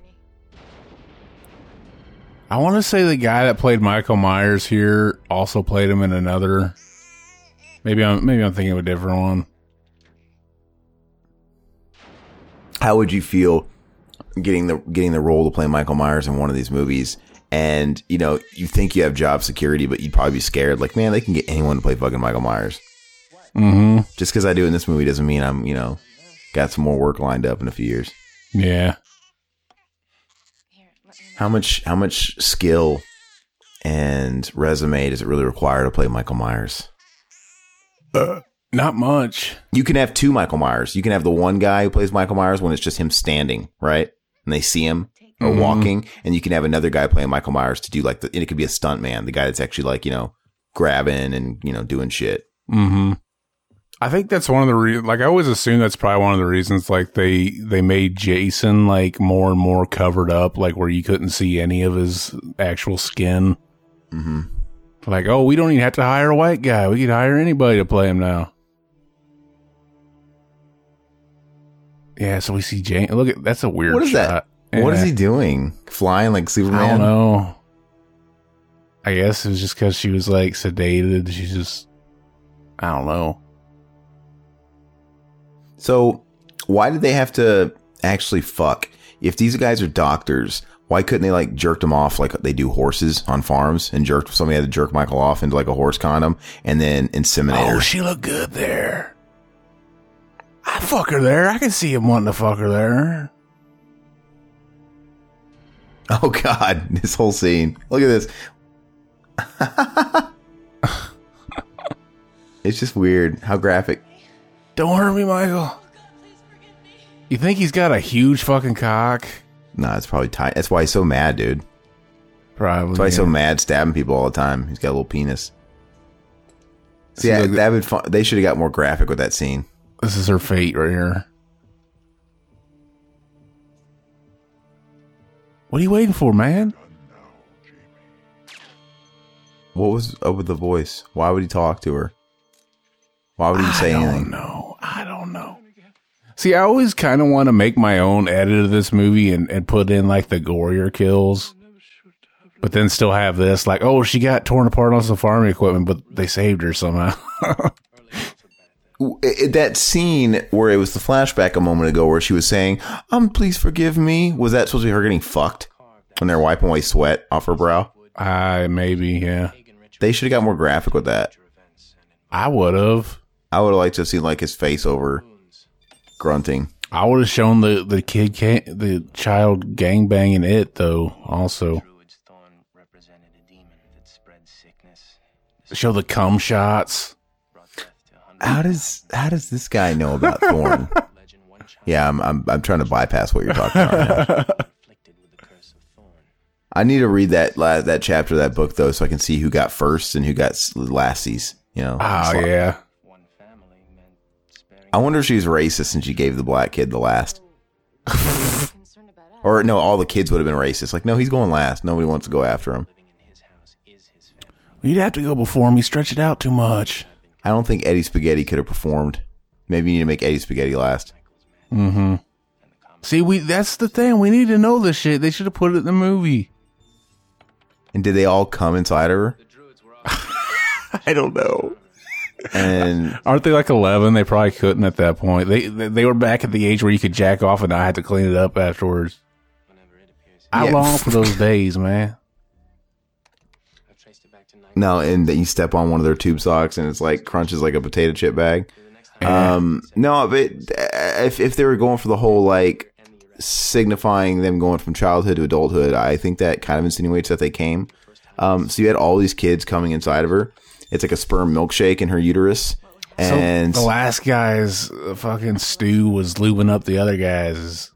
I want to say the guy that played Michael Myers here also played him in another. Maybe I'm maybe I'm thinking of a different one. How would you feel getting the getting the role to play Michael Myers in one of these movies? And you know, you think you have job security, but you'd probably be scared. Like, man, they can get anyone to play fucking Michael Myers. Mm-hmm. Just because I do it in this movie doesn't mean I'm, you know, got some more work lined up in a few years. Yeah. How much how much skill and resume does it really require to play Michael Myers? Not much. You can have two Michael Myers. You can have the one guy who plays Michael Myers when it's just him standing, right? And they see him or Mhm. walking, and you can have another guy playing Michael Myers to do like the and it could be a stunt man, the guy that's actually like, you know, grabbing and, you know, doing shit. Mm-hmm. I think that's one of the re- like I always assume that's probably one of the reasons like they they made Jason like more and more covered up, like where you couldn't see any of his actual skin. Mm-hmm. Like, oh, we don't even have to hire a white guy; we could hire anybody to play him now. Yeah, so we see Jane. Look at that's a weird. What is shot. that? What is he doing? Flying like Superman? I don't know. I guess it was just because she was like sedated. She's just, I don't know. So, why did they have to actually fuck? If these guys are doctors, why couldn't they like jerk them off like they do horses on farms and jerk somebody had to jerk Michael off into like a horse condom and then inseminate her? Oh, she looked good there. I fuck her there. I can see him wanting to fuck her there. Oh God, [LAUGHS] this whole scene. Look at this. [LAUGHS] it's just weird. How graphic. Don't hurt me, Michael. You think he's got a huge fucking cock? Nah, it's probably tight. That's why he's so mad, dude. Probably. That's why he's so mad, stabbing people all the time. He's got a little penis. See, See, I- look- that would fu- they should have got more graphic with that scene. This is her fate right here. What are you waiting for, man? What was up with the voice? Why would he talk to her? Why would he say I anything? don't know. I don't know. See, I always kind of want to make my own edit of this movie and, and put in like the gorier kills, but then still have this like, oh, she got torn apart on some farming equipment, but they saved her somehow. [LAUGHS] It- it- that scene where it was the flashback a moment ago where she was saying, "Um, please forgive me." Was that supposed to be her getting fucked when they're wiping away sweat off her brow? I maybe, yeah. They should have got more graphic with that. I would have. I would have liked to have seen like his face over grunting. I would have shown the the kid, ca- the child gang banging it though. Also, show the cum shots. How does how does this guy know about Thorn? [LAUGHS] yeah, I'm, I'm I'm trying to bypass what you're talking about. now. [LAUGHS] I need to read that la- that chapter of that book though, so I can see who got first and who got s- lassies. You know? Ah, oh It's yeah. I wonder if she's racist and she gave the black kid the last. or no, all the kids would have been racist. Like, no, he's going last. Nobody wants to go after him. You'd have to go before me. Stretch it out too much. I don't think Eddie Spaghetti could have performed. Maybe you need to make Eddie Spaghetti last. Mm-hmm. See, we that's the thing. We need to know this shit. They should have put it in the movie. And did they all come inside of her? [LAUGHS] I don't know. And [LAUGHS] Aren't they like eleven? They probably couldn't at that point. They they they were back at the age where you could jack off and not have to clean it up afterwards. I Yeah. long for those [LAUGHS] days, man. no, and then you step on one of their tube socks and it's like crunches like a potato chip bag. Um, no, but if if they were going for the whole like signifying them going from childhood to adulthood, I think that kind of insinuates that they came. Um, so you had all these kids coming inside of her. It's like a sperm milkshake in her uterus, and so the last guy's uh, fucking stew was lubing up the other guys.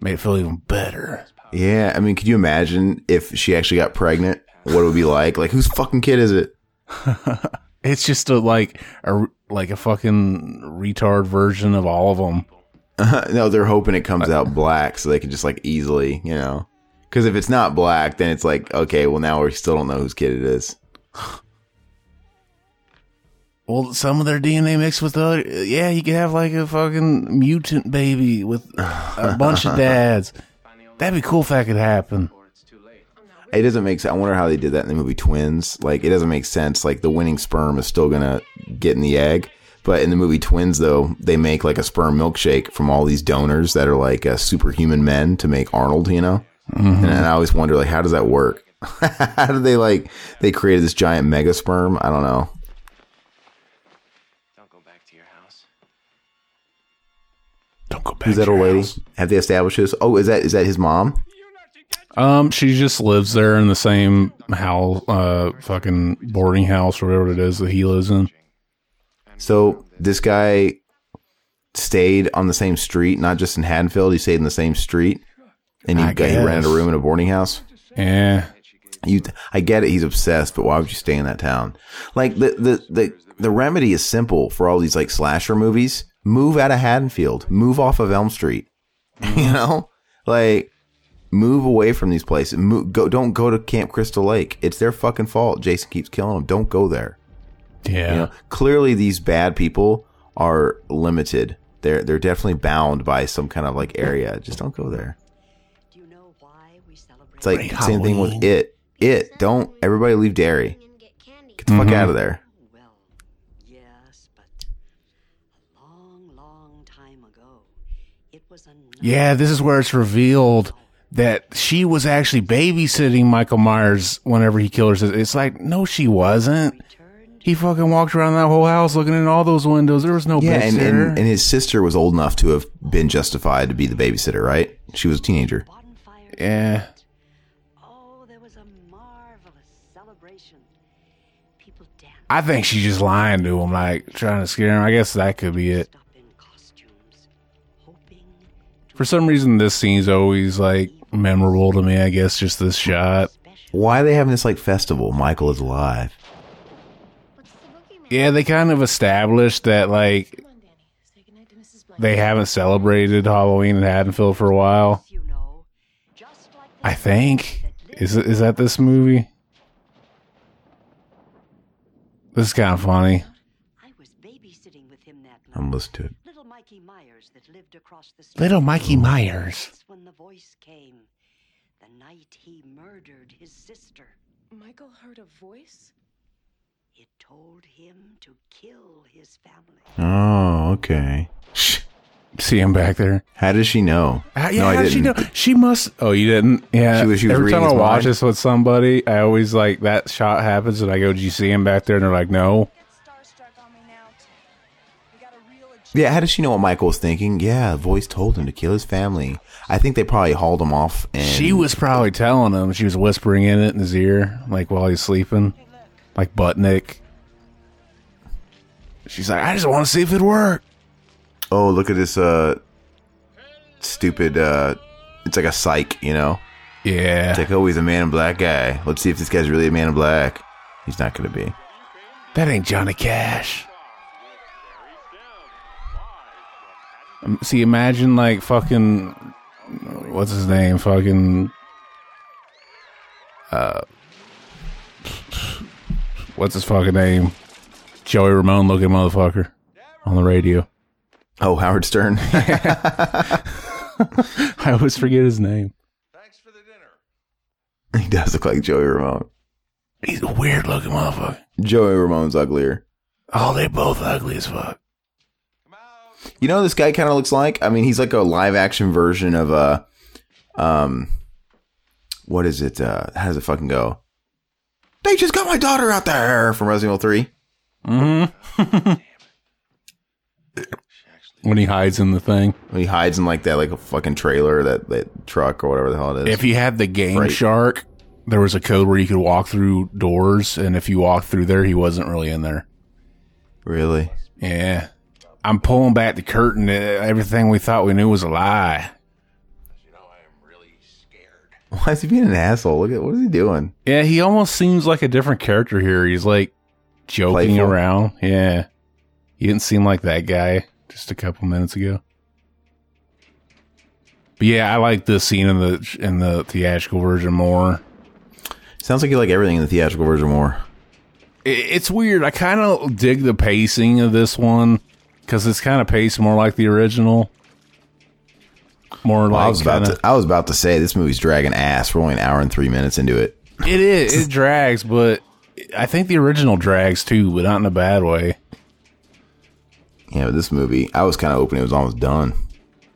Made it feel even better. yeah, I mean, could you imagine if she actually got pregnant? What it would be like? Like, whose fucking kid is it? [LAUGHS] It's just a like a like a fucking retard version of all of them. [LAUGHS] no, they're hoping it comes out black so they can just like easily, you know. Because if it's not black, then it's like, okay, well now we still don't know whose kid it is. [LAUGHS] Well, some of their DNA mixed with other. Yeah, you could have like a fucking mutant baby with a bunch of [LAUGHS] dads. That'd be cool if that could happen. It doesn't make sense. I wonder how they did that in the movie Twins. Like, it doesn't make sense. Like, the winning sperm is still gonna get in the egg. But in the movie Twins, though, they make like a sperm milkshake from all these donors that are like uh, superhuman men to make Arnold. You know, and, and I always wonder like, how does that work? [LAUGHS] how do they like they created this giant mega sperm? I don't know. Don't go back. Who's that old lady? Have they established this? Oh, is that is that his mom? Um, she just lives there in the same house, uh, fucking boarding house or whatever it is that he lives in. So this guy stayed on the same street, not just in Haddonfield. He stayed in the same street, and he, got, he rented a room in a boarding house. Yeah, You, I get it. He's obsessed, but why would you stay in that town? Like the the the the remedy is simple for all these like slasher movies. Move out of Haddonfield. Move off of Elm Street. [LAUGHS] you know, like move away from these places. Move, go. Don't go to Camp Crystal Lake. It's their fucking fault. Jason keeps killing them. Don't go there. yeah. You know, clearly these bad people are limited. They're they're definitely bound by some kind of like area. Just don't go there. Do you know why we celebrate? It's like Great same thing with it. It don't everybody leave Derry. Get candy. Get the fuck Mhm. out of there. Well, yes, but a long, long time ago, it was a Yeah, this is where it's revealed that she was actually babysitting Michael Myers whenever he killed her. It's like, no, she wasn't. He fucking walked around that whole house looking in all those windows. There was no Yeah, and, babysitter. and and his sister was old enough to have been justified to be the babysitter, right? She was a teenager. yeah. Oh, there was a marvelous celebration. People danced I think she's just lying to him, like trying to scare him. I guess that could be it. For some reason, this scene's always like memorable to me. I guess just this shot. Why are they having this like festival? Michael is alive. What's the boogeyman? Yeah, they kind of established that like Come on, Danny. Say goodnight to Mrs. Blank. they haven't celebrated Halloween in Haddonfield for a while. you know, just like the I think is it- is that this movie? This is kind of funny. I was babysitting with him that. I'm listening to it. Little Mikey Myers that lived across the street. Little Mikey Myers. That's when the voice came. The night he murdered his sister. Michael heard a voice? It told him to kill his family. Oh, okay. Shh. See him back there. How does she know? Uh, yeah, no, how'd didn't. she know? She must. Oh, you didn't. Yeah. She was- she was Every reading time I watch mind? this with somebody, I always like that shot happens, and I go, "Do you see him back there?" And they're like, "No." Yeah, how does she know what Michael was thinking? Yeah, voice told him to kill his family. I think they probably hauled him off and She was probably telling him. She was whispering in it in his ear, like while he's sleeping, like Butnick. She's like, "I just want to see if it worked." Oh, look at this uh stupid uh it's like a psych, you know? Yeah. It's like, oh, he's a man in black guy. Let's see if this guy's really a man in black. He's not gonna be. That ain't Johnny Cash. See, imagine like fucking what's his name? Fucking uh, what's his fucking name? Joey Ramone looking motherfucker on the radio. Oh, Howard Stern. [LAUGHS] [LAUGHS] I always forget his name. Thanks for the dinner. He does look like Joey Ramone. He's a weird looking motherfucker. Joey Ramone's uglier. Oh, they both ugly as fuck. You know, this guy kind of looks like. I mean, he's like a live action version of uh, um, what is it? Uh, how does it fucking go? They just got my daughter out there from Resident Evil Three. Mm-hmm. [LAUGHS] when he hides in the thing. When he hides in like that, like a fucking trailer, that that truck or whatever the hell it is. If you had the Game. Shark, there was a code where you could walk through doors, and if you walked through there, he wasn't really in there. really, Yeah. I'm pulling back the curtain. Uh, Everything we thought we knew was a lie. [LAUGHS] why is he being an asshole? Look at what is he doing? Yeah, he almost seems like a different character here. He's like joking Playful. around. Yeah. He didn't seem like that guy just a couple minutes ago. But yeah, I like the scene in the in the theatrical version more. Sounds like you like everything in the theatrical version more. I- It's weird. I kind of dig the pacing of this one because it's kind of paced more like the original. More Well, like I was about kinda- to. I was about to say this movie's dragging ass. We're only an hour and three minutes into it. It is. It [LAUGHS] drags, but I think the original drags too, but not in a bad way. Yeah, but this movie, I was kind of hoping it was almost done.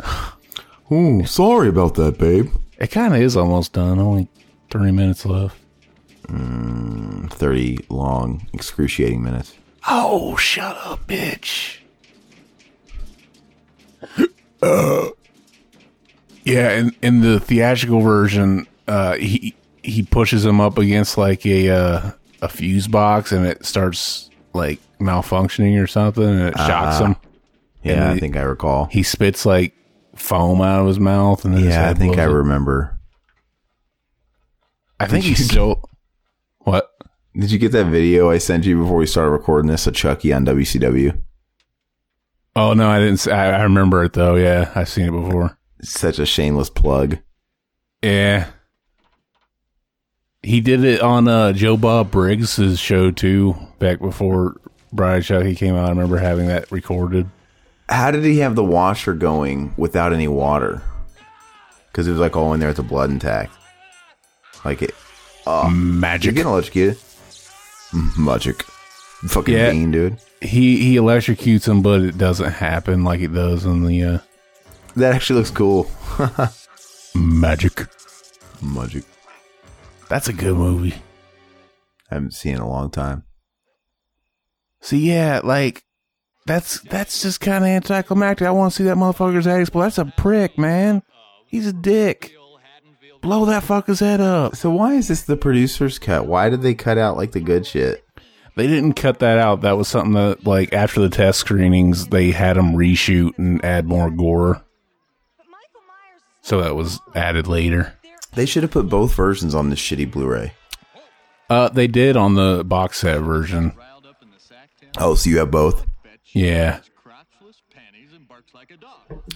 [SIGHS] oh, sorry about that, babe. It kind of is almost done. Only thirty minutes left. Mm, Thirty long, excruciating minutes. Oh, shut up, bitch. uh, yeah, in in the theatrical version, uh, he he pushes him up against like a uh, a fuse box, and it starts like malfunctioning or something, and it shocks Ah. him. Yeah, I he- think I recall. He spits like foam out of his mouth, and then his Yeah, I head think I blows up. remember. I think Did he's you- still what? Did you get that video I sent you before we started recording this of Chucky on WCW? Oh no, I didn't. s- I, I remember it though. Yeah, I've seen it before. Such a shameless plug. Yeah. He did it on uh, Joe Bob Briggs' show too, back before of Chucky came out. I remember having that recorded. How did he have the washer going without any water? Because it was like all in there with the blood intact. Like it. Oh, Magic. You're getting electrocuted. Magic. Fucking Yeah. dude. He he electrocutes him, but it doesn't happen like it does in the uh, That actually looks cool. [LAUGHS] Magic. Magic. That's a good movie. I haven't seen it in a long time. See, yeah, like that's that's just kind of anticlimactic. I want to see that motherfucker's head explode. That's a prick, man. He's a dick. Blow that fucker's head up. So why is this the producer's cut? Why did they cut out like the good shit? They didn't cut that out. That was something that, like, after the test screenings, they had them reshoot and add more gore. So that was added later. They should have put both versions on this shitty Blu-ray. Uh, they did on the box set version. Oh, so you have both? Yeah.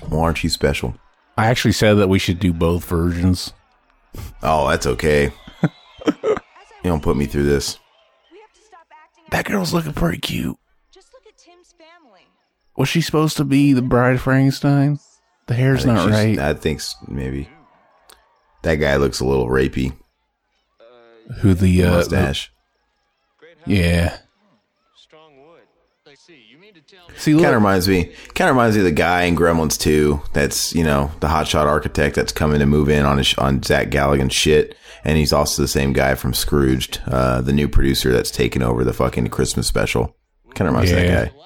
Well, aren't you special? I actually said that we should do both versions. Oh, that's okay. [LAUGHS] you don't put me through this. That girl's looking pretty cute. Was she supposed to be the bride of Frankenstein? The hair's not right. I think s- maybe that guy looks a little rapey. Who the uh, mustache? yeah. See, Kind of reminds me. Kind of reminds me of the guy in Gremlins 2. That's you know the hotshot architect that's coming to move in on his, on Zach Galligan's shit, and he's also the same guy from Scrooged, uh, the new producer that's taking over the fucking Christmas special. Kind of reminds me of that guy.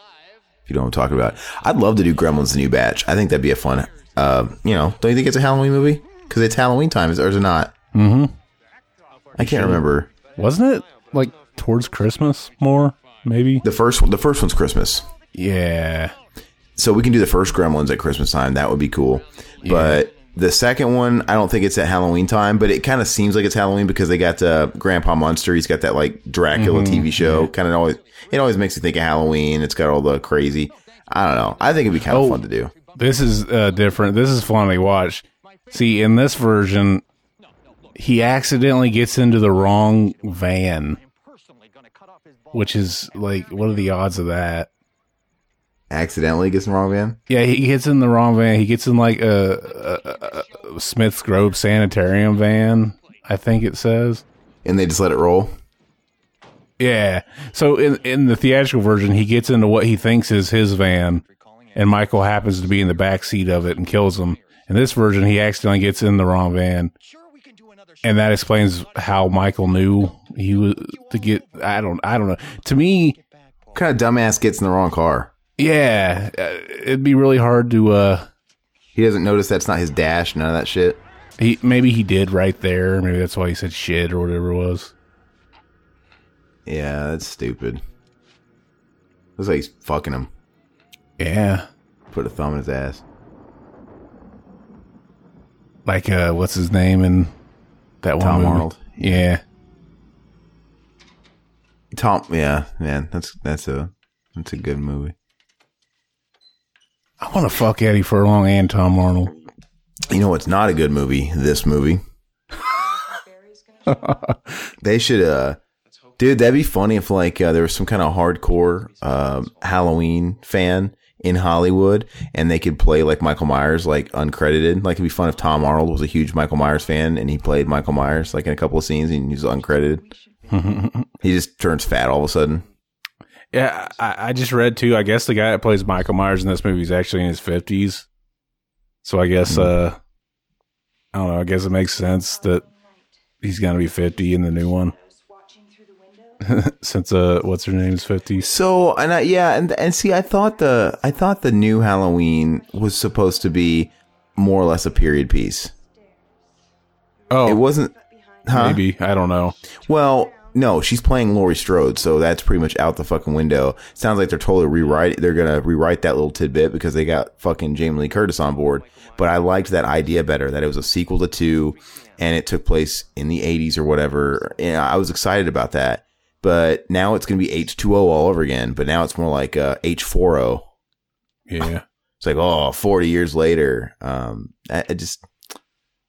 If you know what I'm talking about, I'd love to do Gremlins the new batch. I think that'd be a fun. Uh, you know, don't you think it's a Halloween movie? Because it's Halloween time, is or is it not? mm-hmm. I can't remember. Wasn't it like towards Christmas more? Maybe the first one. The first one's Christmas. Yeah. So we can do the first Gremlins at Christmas time. That would be cool. But the second one, I don't think it's at Halloween time, but it kind of seems like it's Halloween because they got uh, Grandpa Munster. He's got that like Dracula Mhm, TV show. Kind of always, it always makes you think of Halloween. It's got all the crazy. I don't know. I think it'd be kind of Oh. fun to do. This is uh, different. This is fun to watch. See, in this version, he accidentally gets into the wrong van. which is like, what are the odds of that? Accidentally gets in the wrong van. Yeah, he gets in the wrong van. He gets in like a, a, a Smith's Grove sanitarium van, I think it says. And they just let it roll. Yeah. So in in the theatrical version, he gets into what he thinks is his van, and Michael happens to be in the back seat of it and kills him. In this version, he accidentally gets in the wrong van, and that explains how Michael knew he was to get. I don't. I don't know. To me, What kind of dumbass gets in the wrong car? yeah, uh, it'd be really hard to. uh He doesn't notice that's not his dash, none of that shit. He maybe he did right there. Maybe that's why he said shit or whatever it was. Yeah, that's stupid. Looks like he's fucking him. Yeah. Put a thumb in his ass. Like uh, what's his name in that one? Tom movie? Arnold. Yeah. Tom, yeah, man, that's that's a that's a good movie. I want to fuck Eddie Furlong and Tom Arnold. You know what's not a good movie? This movie. [LAUGHS] they should, uh, dude. That'd be funny if like uh, there was some kind of hardcore um, Halloween fan in Hollywood, and they could play like Michael Myers, like uncredited. Like it'd be fun if Tom Arnold was a huge Michael Myers fan and he played Michael Myers like in a couple of scenes and he's uncredited. [LAUGHS] he just turns fat all of a sudden. Yeah, I, I just read too. I guess the guy that plays Michael Myers in this movie is actually in his fifties. So I guess uh I don't know, I guess it makes sense that he's gonna be fifty in the new one. [LAUGHS] Since uh what's her name's fifty. So and I, yeah, and and see, I thought the I thought the new Halloween was supposed to be more or less a period piece. Oh it wasn't. Huh? Maybe. I don't know. Well, no, she's playing Laurie Strode, so that's pretty much out the fucking window. Sounds like they're totally rewrite. They're gonna rewrite that little tidbit because they got fucking Jamie Lee Curtis on board. But I liked that idea better. That it was a sequel to two, and it took place in the '80s or whatever. And I was excited about that. But now it's gonna be H2O all over again. But now it's more like uh, H4O. Yeah. It's like oh, 40 years later. Um, I, I just,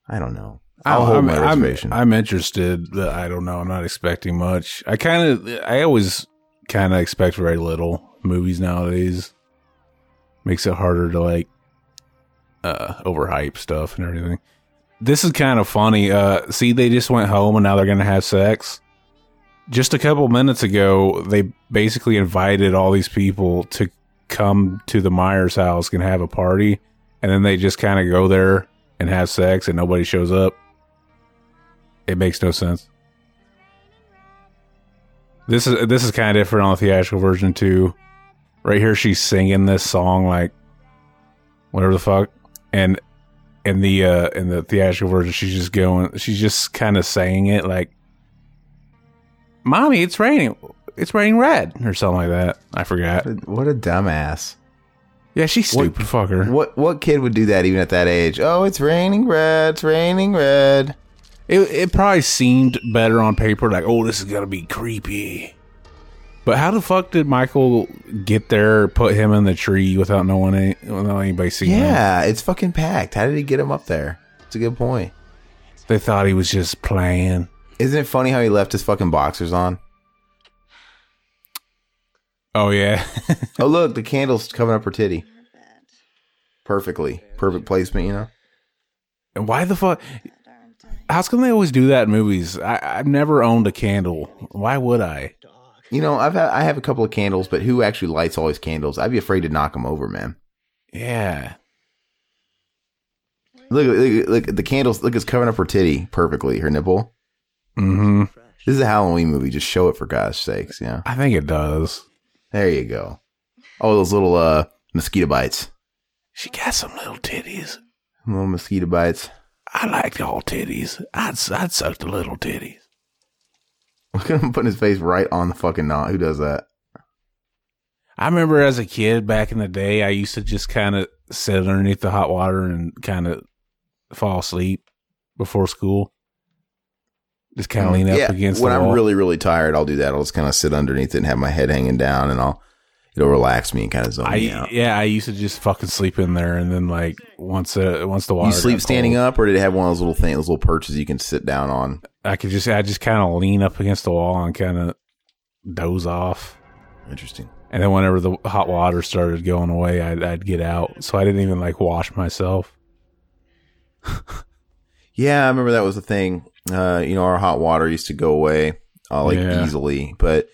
I don't know. I'll I'm, hold my I'm, reservation. I'm interested, I don't know. I'm not expecting much. I kind of, I always kind of expect very little movies nowadays. Makes it harder to like uh overhype stuff and everything. This is kind of funny. Uh see they just went home and now they're going to have sex. Just a couple minutes ago, they basically invited all these people to come to the Myers house and have a party, and then they just kind of go there and have sex and nobody shows up. It makes no sense. This is this is kind of different on the theatrical version too. Right here, she's singing this song like whatever the fuck, and in the uh in the theatrical version, she's just going, she's just kind of saying it like, "Mommy, it's raining, it's raining red" or something like that. I forgot. What a dumbass. Yeah, she's stupid fucker. What what kid would do that even at that age? Oh, it's raining red. It's raining red. It it probably seemed better on paper, like, oh, this is gonna be creepy. But how the fuck did Michael get there, put him in the tree without knowing any, without anybody seeing him? Yeah, it's fucking packed. How did he get him up there? It's a good point. They thought he was just playing. Isn't it funny how he left his fucking boxers on? Oh yeah. [LAUGHS] oh look, the candle's covering up her titty. Perfectly, perfect placement. You know. And why the fuck? How come they always do that in movies? I, I've never owned a candle. Why would I? You know, I've had, I have a couple of candles, but who actually lights all his candles? I'd be afraid to knock them over, man. Yeah. Look, look, look, the candles. Look, it's covering up her titty perfectly, her nipple. Mm-hmm. This is a Halloween movie. Just show it for God's sakes. Yeah. I think it does. There you go. Oh, those little uh mosquito bites. She got some little titties. Little mosquito bites. I like the all titties. I'd I'd suck the little titties. [LAUGHS] Look at him putting his face right on the fucking knot. Who does that? I remember as a kid back in the day, I used to just kind of sit underneath the hot water and kind of fall asleep before school. Just kind of lean up against Yeah, when the I'm really really tired, I'll do that. I'll just kind of sit underneath it and have my head hanging down, and I'll it'll relax me and kind of zone me out. yeah, I used to just fucking sleep in there, and then like once uh, once the water You sleep standing cold, up, or did it have one of those little things, those little perches you can sit down on? I could just I just kind of lean up against the wall and kind of doze off. Interesting. And then whenever the hot water started going away, I'd, I'd get out. So I didn't even like wash myself. [LAUGHS] Yeah, I remember that was the thing. Uh, you know, our hot water used to go away uh, like Yeah. easily, but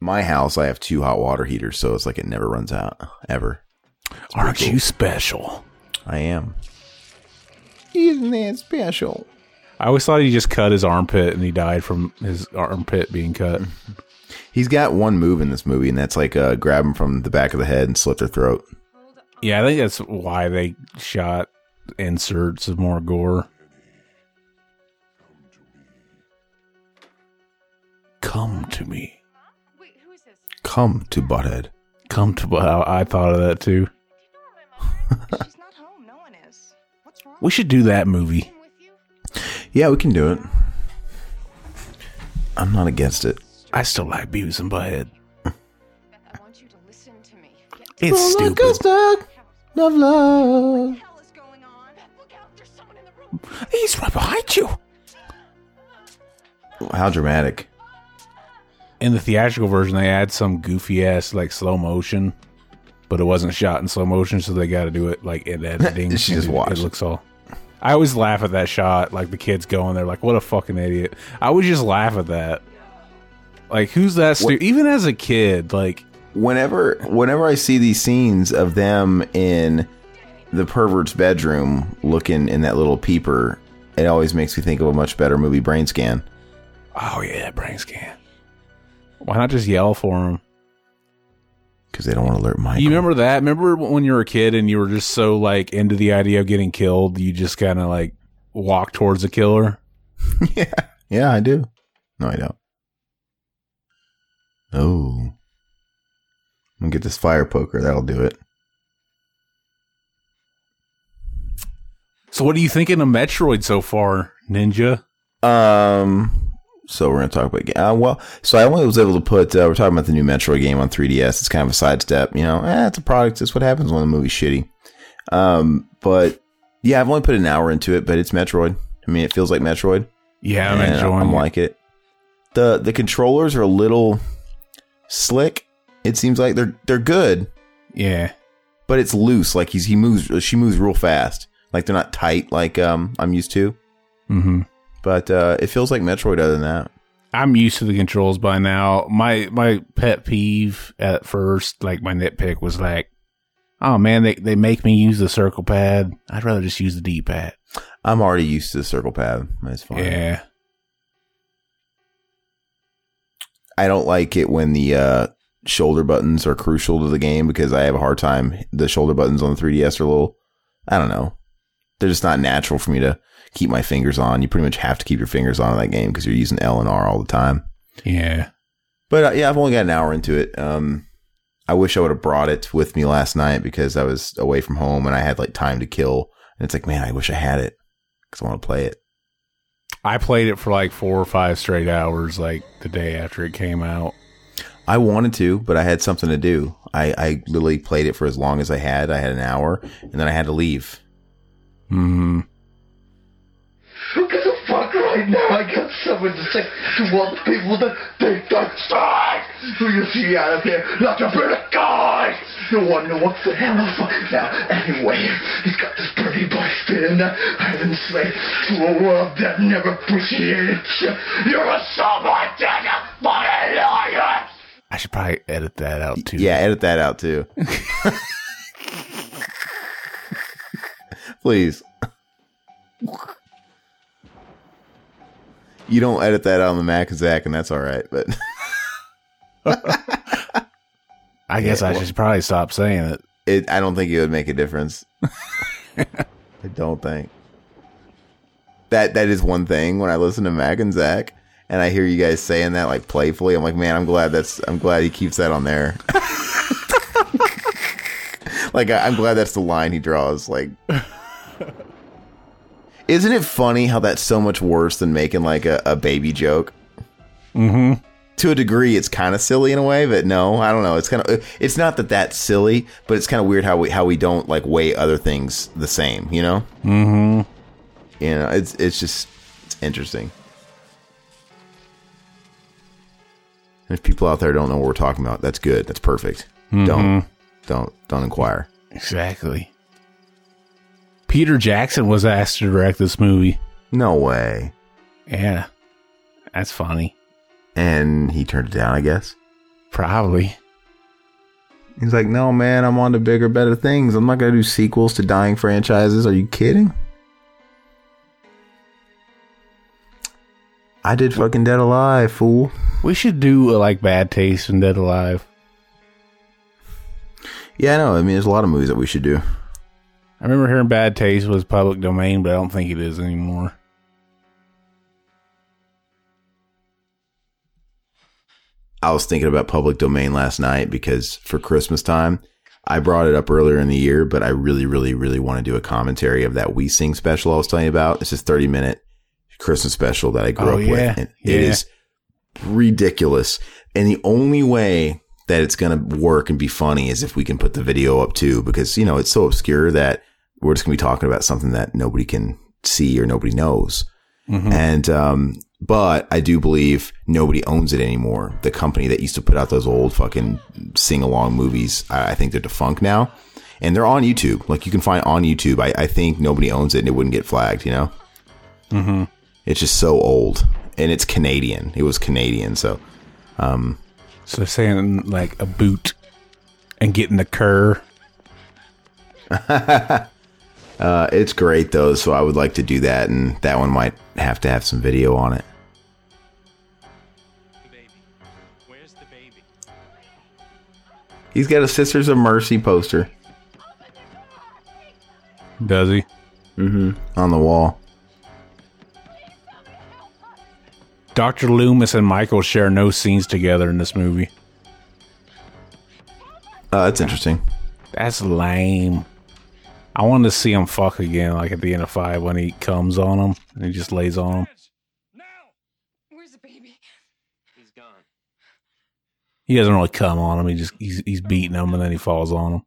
my house, I have two hot water heaters, so it's like it never runs out ever. Aren't you special? I am. Isn't that special? I always thought he just cut his armpit and he died from his armpit being cut. [LAUGHS] He's got one move in this movie, and that's like uh, grab him from the back of the head and slit their throat. Yeah, I think that's why they shot inserts of more gore. Come to me. Come to Butthead. Come to. I, I thought of that too. [LAUGHS] We should do that movie. Yeah, we can do it. I'm not against it. I still like Beavis and Butthead. It's stupid. Love, love. He's right behind you. How dramatic. In the theatrical version, they add some goofy ass like slow motion, but it wasn't shot in slow motion, so they got to do it like in [LAUGHS] editing. She just it- watched It it. looks all. I always laugh at that shot, like the kids going there, like what a fucking idiot. I would just laugh at that. Like who's that? Stu- Even as a kid, like Whenever, whenever I see these scenes of them in the pervert's bedroom looking in that little peeper, it always makes me think of a much better movie, Brainscan. oh yeah, Brainscan. Why not just yell for him? Because they don't want to alert Mike. You remember that? Remember when you were a kid and you were just so like into the idea of getting killed, you just kind of like walk towards the killer. [LAUGHS] yeah, yeah, I do. No, I don't. Oh, I'm gonna get this fire poker. That'll do it. So, what are you thinking of Metroid so far, Ninja? Um, so we're gonna talk about uh, well. So I only was able to put. Uh, we're talking about the new Metroid game on 3DS. It's kind of a sidestep, you know. Eh, it's a product. It's what happens when the movie's shitty. Um, but yeah, I've only put an hour into it, but it's Metroid. I mean, it feels like Metroid. Yeah, I'm enjoying I'm like it. the The controllers are a little slick. It seems like they're they're good, Yeah, but it's loose. Like he's he moves. She moves real fast. Like they're not tight. Like um I'm used to. hmm But uh, it feels like Metroid. Other than that. I'm used to the controls by now. My my pet peeve at first, like my nitpick, was like, oh man, they they make me use the circle pad. I'd rather just use the D pad. I'm already used to the circle pad. That's fine. Yeah, I don't like it when the uh, shoulder buttons are crucial to the game because I have a hard time. The shoulder buttons on the 3DS are a little, I don't know. They're just not natural for me to keep my fingers on. You pretty much have to keep your fingers on in that game because you're using L and R all the time. yeah. But uh, yeah, I've only got an hour into it. Um, I wish I would have brought it with me last night because I was away from home and I had like time to kill. And it's like, man, I wish I had it because I want to play it. I played it for like four or five straight hours, like the day after it came out. I wanted to, but I had something to do. I, I literally played it for as long as I had. I had an hour and then I had to leave. Hmm. Look at the fuck right now. I got something to say to all the people that think that's right. Who you see out of here like a pretty guy. You wanna know what the hell the fuck now? Anyway, he's got this pretty boy spinning that I've enslaved to a world that never appreciated you. You're a someone dead, you fucking liar. I should probably edit that out too. Yeah, edit that out too. [LAUGHS] Please. You don't edit that out on the Mac and Zach, and that's all right. But I guess Yeah, I well- should probably stop saying it. it, I don't think it would make a difference. [LAUGHS] I don't think that that is one thing when I listen to Mac and Zach, and I hear you guys saying that like playfully. I'm like, man, I'm glad that's I'm glad he keeps that on there. [LAUGHS] like I, I'm glad that's the line he draws. Like, isn't it funny how that's so much worse than making like a, a baby joke? Mm-hmm. to a degree it's kind of silly in a way but no i don't know it's kind of it's not that that's silly but it's kind of weird how we how we don't like weigh other things the same you know Mm-hmm. you know it's it's just it's interesting And if people out there don't know what we're talking about, that's good. That's perfect. Mhm. Don't don't don't inquire. Exactly. Peter Jackson was asked to direct this movie. No way. Yeah. That's funny. And he turned it down, I guess. Probably. He's like, no, man, I'm on to bigger, better things. I'm not going to do sequels to dying franchises. Are you kidding? I did fucking Dead Alive, fool. We should do uh, like Bad Taste and Dead Alive. Yeah, I know. I mean, there's a lot of movies that we should do. I remember hearing Bad Taste was public domain, but I don't think it is anymore. I was thinking about public domain last night because for Christmas time, I brought it up earlier in the year, but I really, really, really want to do a commentary of that We Sing special I was telling you about. It's this 30 minute Christmas special that I grew Oh, up yeah. with. And Yeah. It is ridiculous. And the only way that it's going to work and be funny is if we can put the video up too, because, you know, it's so obscure that we're just going to be talking about something that nobody can see or nobody knows. Mhm. And, um, but I do believe nobody owns it anymore. The company that used to put out those old fucking sing along movies, I, I think they're defunct now. And they're on YouTube. Like you can find on YouTube. I, I think nobody owns it and it wouldn't get flagged, you know? Mm-hmm. It's just so old. And it's Canadian. It was Canadian. So, um, So they're saying like a boot and getting the cur. [LAUGHS] uh, it's great though. So I would like to do that. And that one might have to have some video on it. He's got a Sisters of Mercy poster. Does he? Mm-hmm. On the wall. Dr. Loomis and Michael share no scenes together in this movie. Uh, that's interesting. That's lame. I wanted to see him fuck again, like at the end of five when he comes on him and he just lays on him. Where's the baby? He's gone. He doesn't really come on him. He just he's he's beating him and then he falls on him.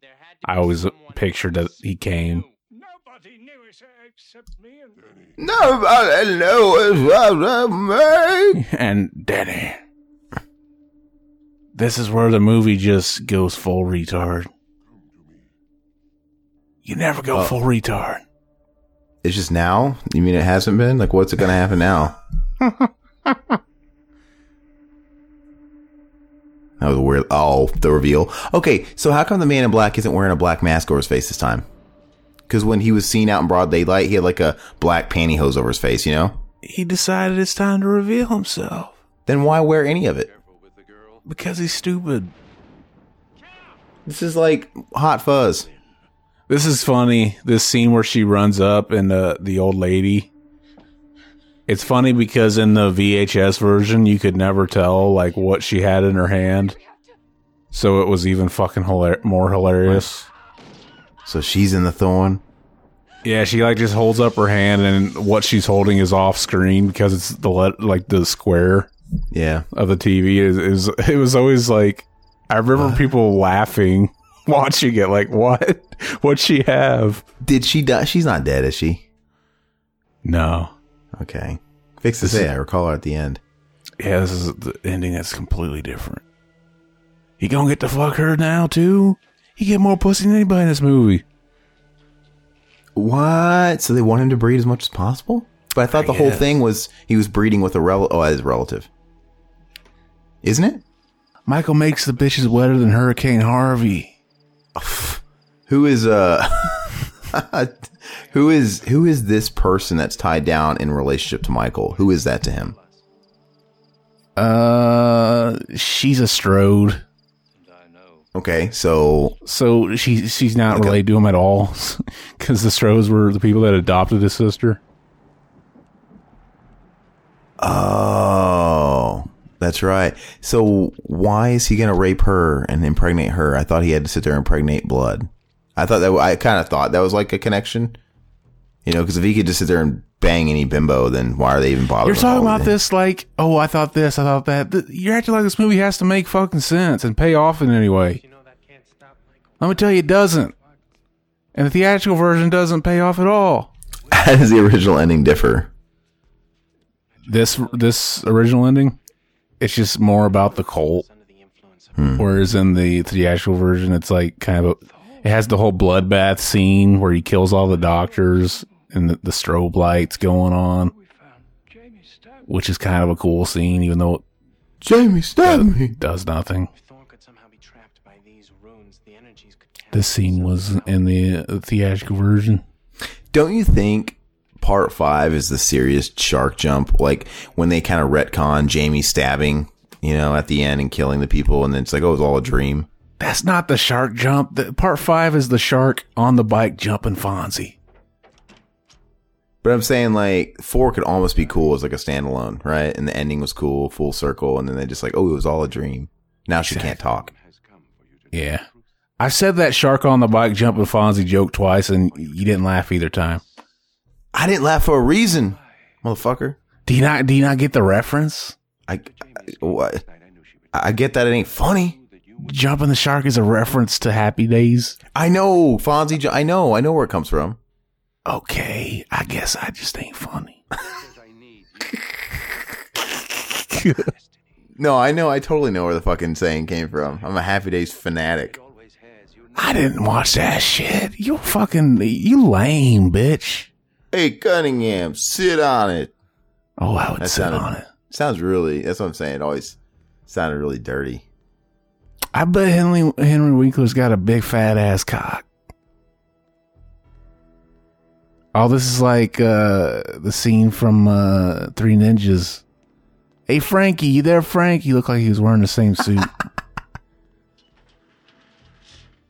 I always pictured that he came. Nobody knew knows what me. [LAUGHS] And Danny. This is where the movie just goes full retard. You never go Oh. full retard. It's just now? You mean it hasn't been? Like, what's it going to happen now? [LAUGHS] that was weird. Oh, the reveal. Okay, so how come the man in black isn't wearing a black mask over his face this time? Because when he was seen out in broad daylight, he had like a black pantyhose over his face, you know? He decided it's time to reveal himself Then why wear any of it? because he's stupid. This is like hot fuzz. This is funny. This scene where she runs up and the the old lady. It's funny because in the VHS version, you could never tell like what she had in her hand, so it was even fucking hilar- more hilarious. So she's in the thorn. Yeah, she like just holds up her hand, and what she's holding is off screen because it's the let like the square Yeah. of the TV is, is it was always like I remember people laughing [LAUGHS] watching it like what what'd she have Did she die? She's not dead, is she? no Okay. Fix this. This is- Yeah, I recall her at the end. yeah this is the ending that's completely different he gonna get to fuck her now too he get more pussy than anybody in this movie What? So they want him to breed as much as possible? But I thought I the whole thing was he was breeding with a rel oh, his relative. Isn't it? Michael makes the bitches wetter than Hurricane Harvey Who is uh [LAUGHS] who is who is this person that's tied down in relationship to Michael? Who is that to him? uh she's a Strode Okay, so so she she's not Okay. related to him at all [LAUGHS] because the Strodes were the people that adopted his sister oh, that's right. So why is he gonna rape her and impregnate her? I thought he had to sit there and impregnate blood. I thought that I kind of thought that was like a connection. You know, because if he could just sit there and bang any bimbo, then why are they even bothering? You're talking about this like, oh, I thought this, I thought that. You're acting like this movie has to make fucking sense and pay off in any way. Let me tell you, it doesn't. And the theatrical version doesn't pay off at all. [LAUGHS] How does the original ending differ? This this original ending, it's just more about the cult. Whereas in the theatrical version, it's like kind of a, it has the whole bloodbath scene where he kills all the doctors and the, the strobe lights going on, which is kind of a cool scene, even though Jamie stabbed me. does nothing. This scene was in the uh, theatrical version. Don't you think part five is the serious shark jump? Like when they kind of retcon Jamie stabbing, you know, at the end and killing the people, and then it's like, oh, it was all a dream. That's not the shark jump. The, part five is the shark on the bike jumping Fonzie. But I'm saying like four could almost be cool as like a standalone, right? And the ending was cool, full circle, and then they just like, oh, it was all a dream. Now she can't talk. Yeah. I said that shark on the bike jumping Fonzie joke twice, and you didn't laugh either time. I didn't laugh for a reason, motherfucker. Do you not? Do you not get the reference? I, I? I get that it ain't funny. Jumping the shark is a reference to Happy Days. I know Fonzie. I know. I know where it comes from. Okay, I guess I just ain't funny. [LAUGHS] No, I know. I totally know where the fucking saying came from. I'm a Happy Days fanatic. I didn't watch that shit. You fucking you lame bitch. Hey Cunningham, sit on it. Oh, I would That sit sounded- on it. Sounds really. That's what I'm saying. It always sounded really dirty. I bet Henry Henry Winkler's got a big fat ass cock. Oh, this is like uh the scene from uh Three Ninjas. Hey Frankie, you there, Frank? You look like he was wearing the same suit. [LAUGHS]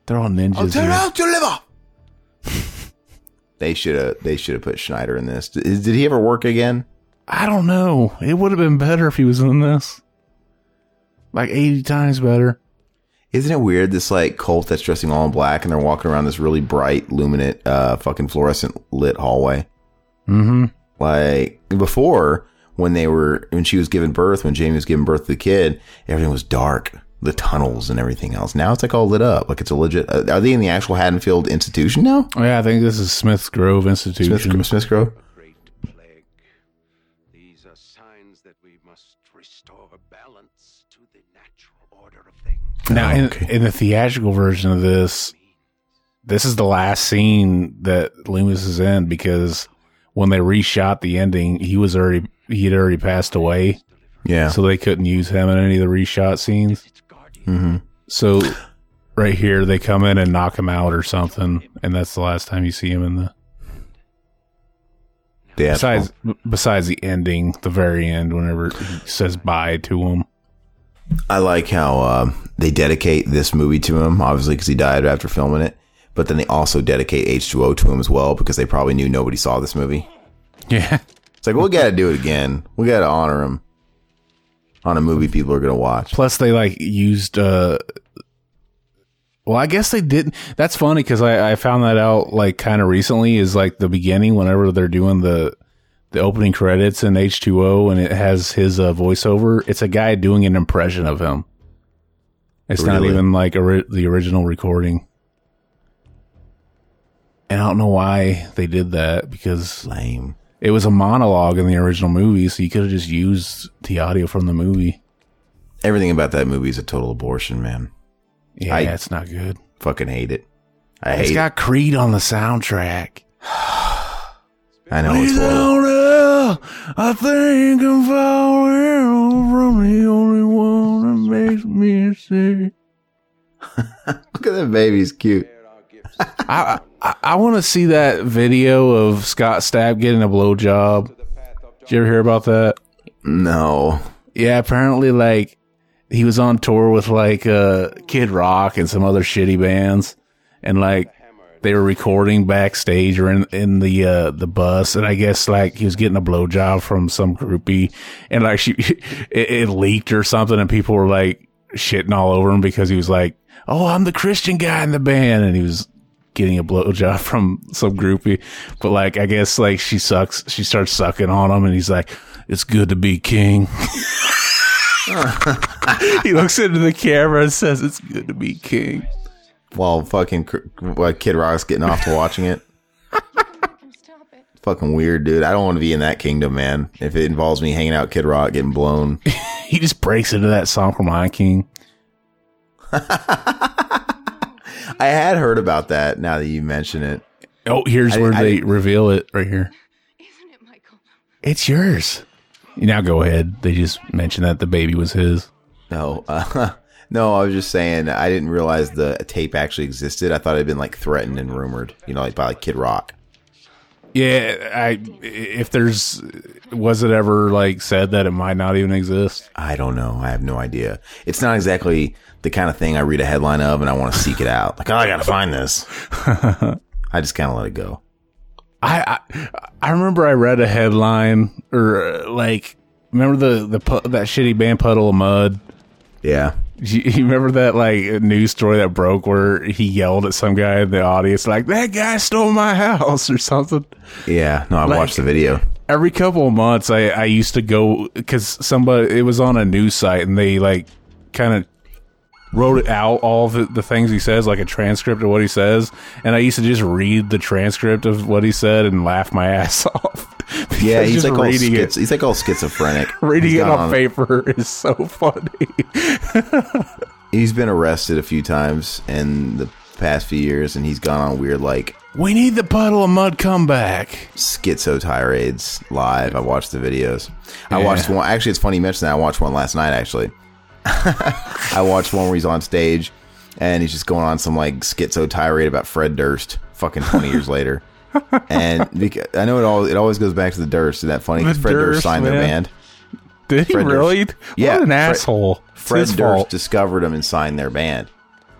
They're all ninjas. here. out your liver. They should have. They should have put Schneider in this. Did, did he ever work again? I don't know. It would have been better if he was in this. Like 80 times better. Isn't it weird? This like cult that's dressing all in black and they're walking around this really bright, luminant, uh, fucking fluorescent lit hallway. Mm-hmm. Like before, when they were when she was giving birth, when Jamie was giving birth to the kid, everything was dark, the tunnels and everything else. Now it's like all lit up, like it's a legit. Uh, are they in the actual Haddonfield institution now? Oh, yeah, I think this is Smith's Grove Institution. Smith, Smith Grove. These are signs that we must restore balance to the natural order of things. Now, Oh, in, in the theatrical version of this, this is the last scene that Loomis is in because when they reshot the ending, he was already he had already passed away, Yeah. so they couldn't use him in any of the reshot scenes. Hmm So right here, they come in and knock him out or something, and that's the last time you see him in the. Yeah. Besides, besides the ending, the very end, whenever he says bye to him. I like how uh, they dedicate this movie to him, obviously because he died after filming it. But then they also dedicate H2O to him as well because they probably knew nobody saw this movie. Yeah. It's like, we got to do it again. We got to honor him on a movie people are going to watch. Plus, they like used. uh Well, I guess they didn't. That's funny because I, I found that out like kind of recently. Is like the beginning whenever they're doing the the opening credits in H two O, and it has his uh, voiceover. It's a guy doing an impression of him. It's not even like ori- the original recording. And I don't know why they did that because Lame. It was a monologue in the original movie, so you could have just used the audio from the movie. Everything about that movie is a total abortion, man. Yeah, I- it's not good. Fucking hate it. I It's hate got Creed on the soundtrack. it. [SIGHS] I know it's horrible. I think I'm falling from the only one that makes me sick. [LAUGHS] Look at that baby's He's cute. [LAUGHS] I I, I want to see that video of Scott Stapp getting a blowjob. Did you ever hear about that? No. Yeah, apparently, like he was on tour with like uh, Kid Rock and some other shitty bands, and like they were recording backstage or in in the uh, the bus, and I guess like he was getting a blowjob from some groupie, and like she [LAUGHS] it, it leaked or something, and people were like shitting all over him because he was like, "Oh, I'm the Christian guy in the band," and he was getting a blowjob [LAUGHS] from some groupie, but like I guess like she sucks, she starts sucking on him, and he's like, "It's good to be king." [LAUGHS] he looks into the camera and says, "It's good to be king." While fucking while Kid Rock's getting off to watching it. Fucking weird, dude. I don't want to be in that kingdom, man. If it involves me hanging out Kid Rock, getting blown. [LAUGHS] he just breaks into that song from Lion King. I had heard about that now that you mention it. Oh, here's I where didn't- I they didn't- reveal it right here. It's yours. Now go ahead. They just mentioned that the baby was his. No, uh, [LAUGHS] no, I was just saying I didn't realize the tape actually existed. I thought it had been like threatened and rumored, you know, like by like Kid Rock. Yeah, I if there's was it ever like said that it might not even exist? I don't know. I have no idea. It's not exactly the kind of thing I read a headline of and I want to seek it out. Like, oh, I gotta find this. [LAUGHS] I just kind of let it go. I, I I remember I read a headline or uh, like remember the the that shitty band Puddle of Mudd. Yeah, you, you remember that like news story that broke where he yelled at some guy in the audience like that guy stole my house or something. Yeah, no, I Like- watched the video. Every couple of months, I I used to go because somebody it was on a news site and they like kind of wrote out all the, the things he says like a transcript of what he says and i used to just read the transcript of what he said and laugh my [LAUGHS] ass off Yeah, he's like all schiz- he's like all schizophrenic. [LAUGHS] reading He's it gone on paper [LAUGHS] is so funny He's been arrested a few times in the past few years, and he's gone on weird like we need the Puddle of Mudd comeback schizo tirades live. I watched the videos. I Yeah. watched one. Actually, it's funny you mentioned that. I watched one last night. Actually, [LAUGHS] I watched one where he's on stage and he's just going on some like schizo tirade about Fred Durst. Fucking twenty years [LAUGHS] later, and because, I know it all. It always goes back to the Durst. Isn't that funny? 'Cause The Fred Durst, Durst, signed their band. did he Fred Durst. really Yeah, what an Fred- asshole It's Fred Durst fault. discovered him and signed their band. [LAUGHS]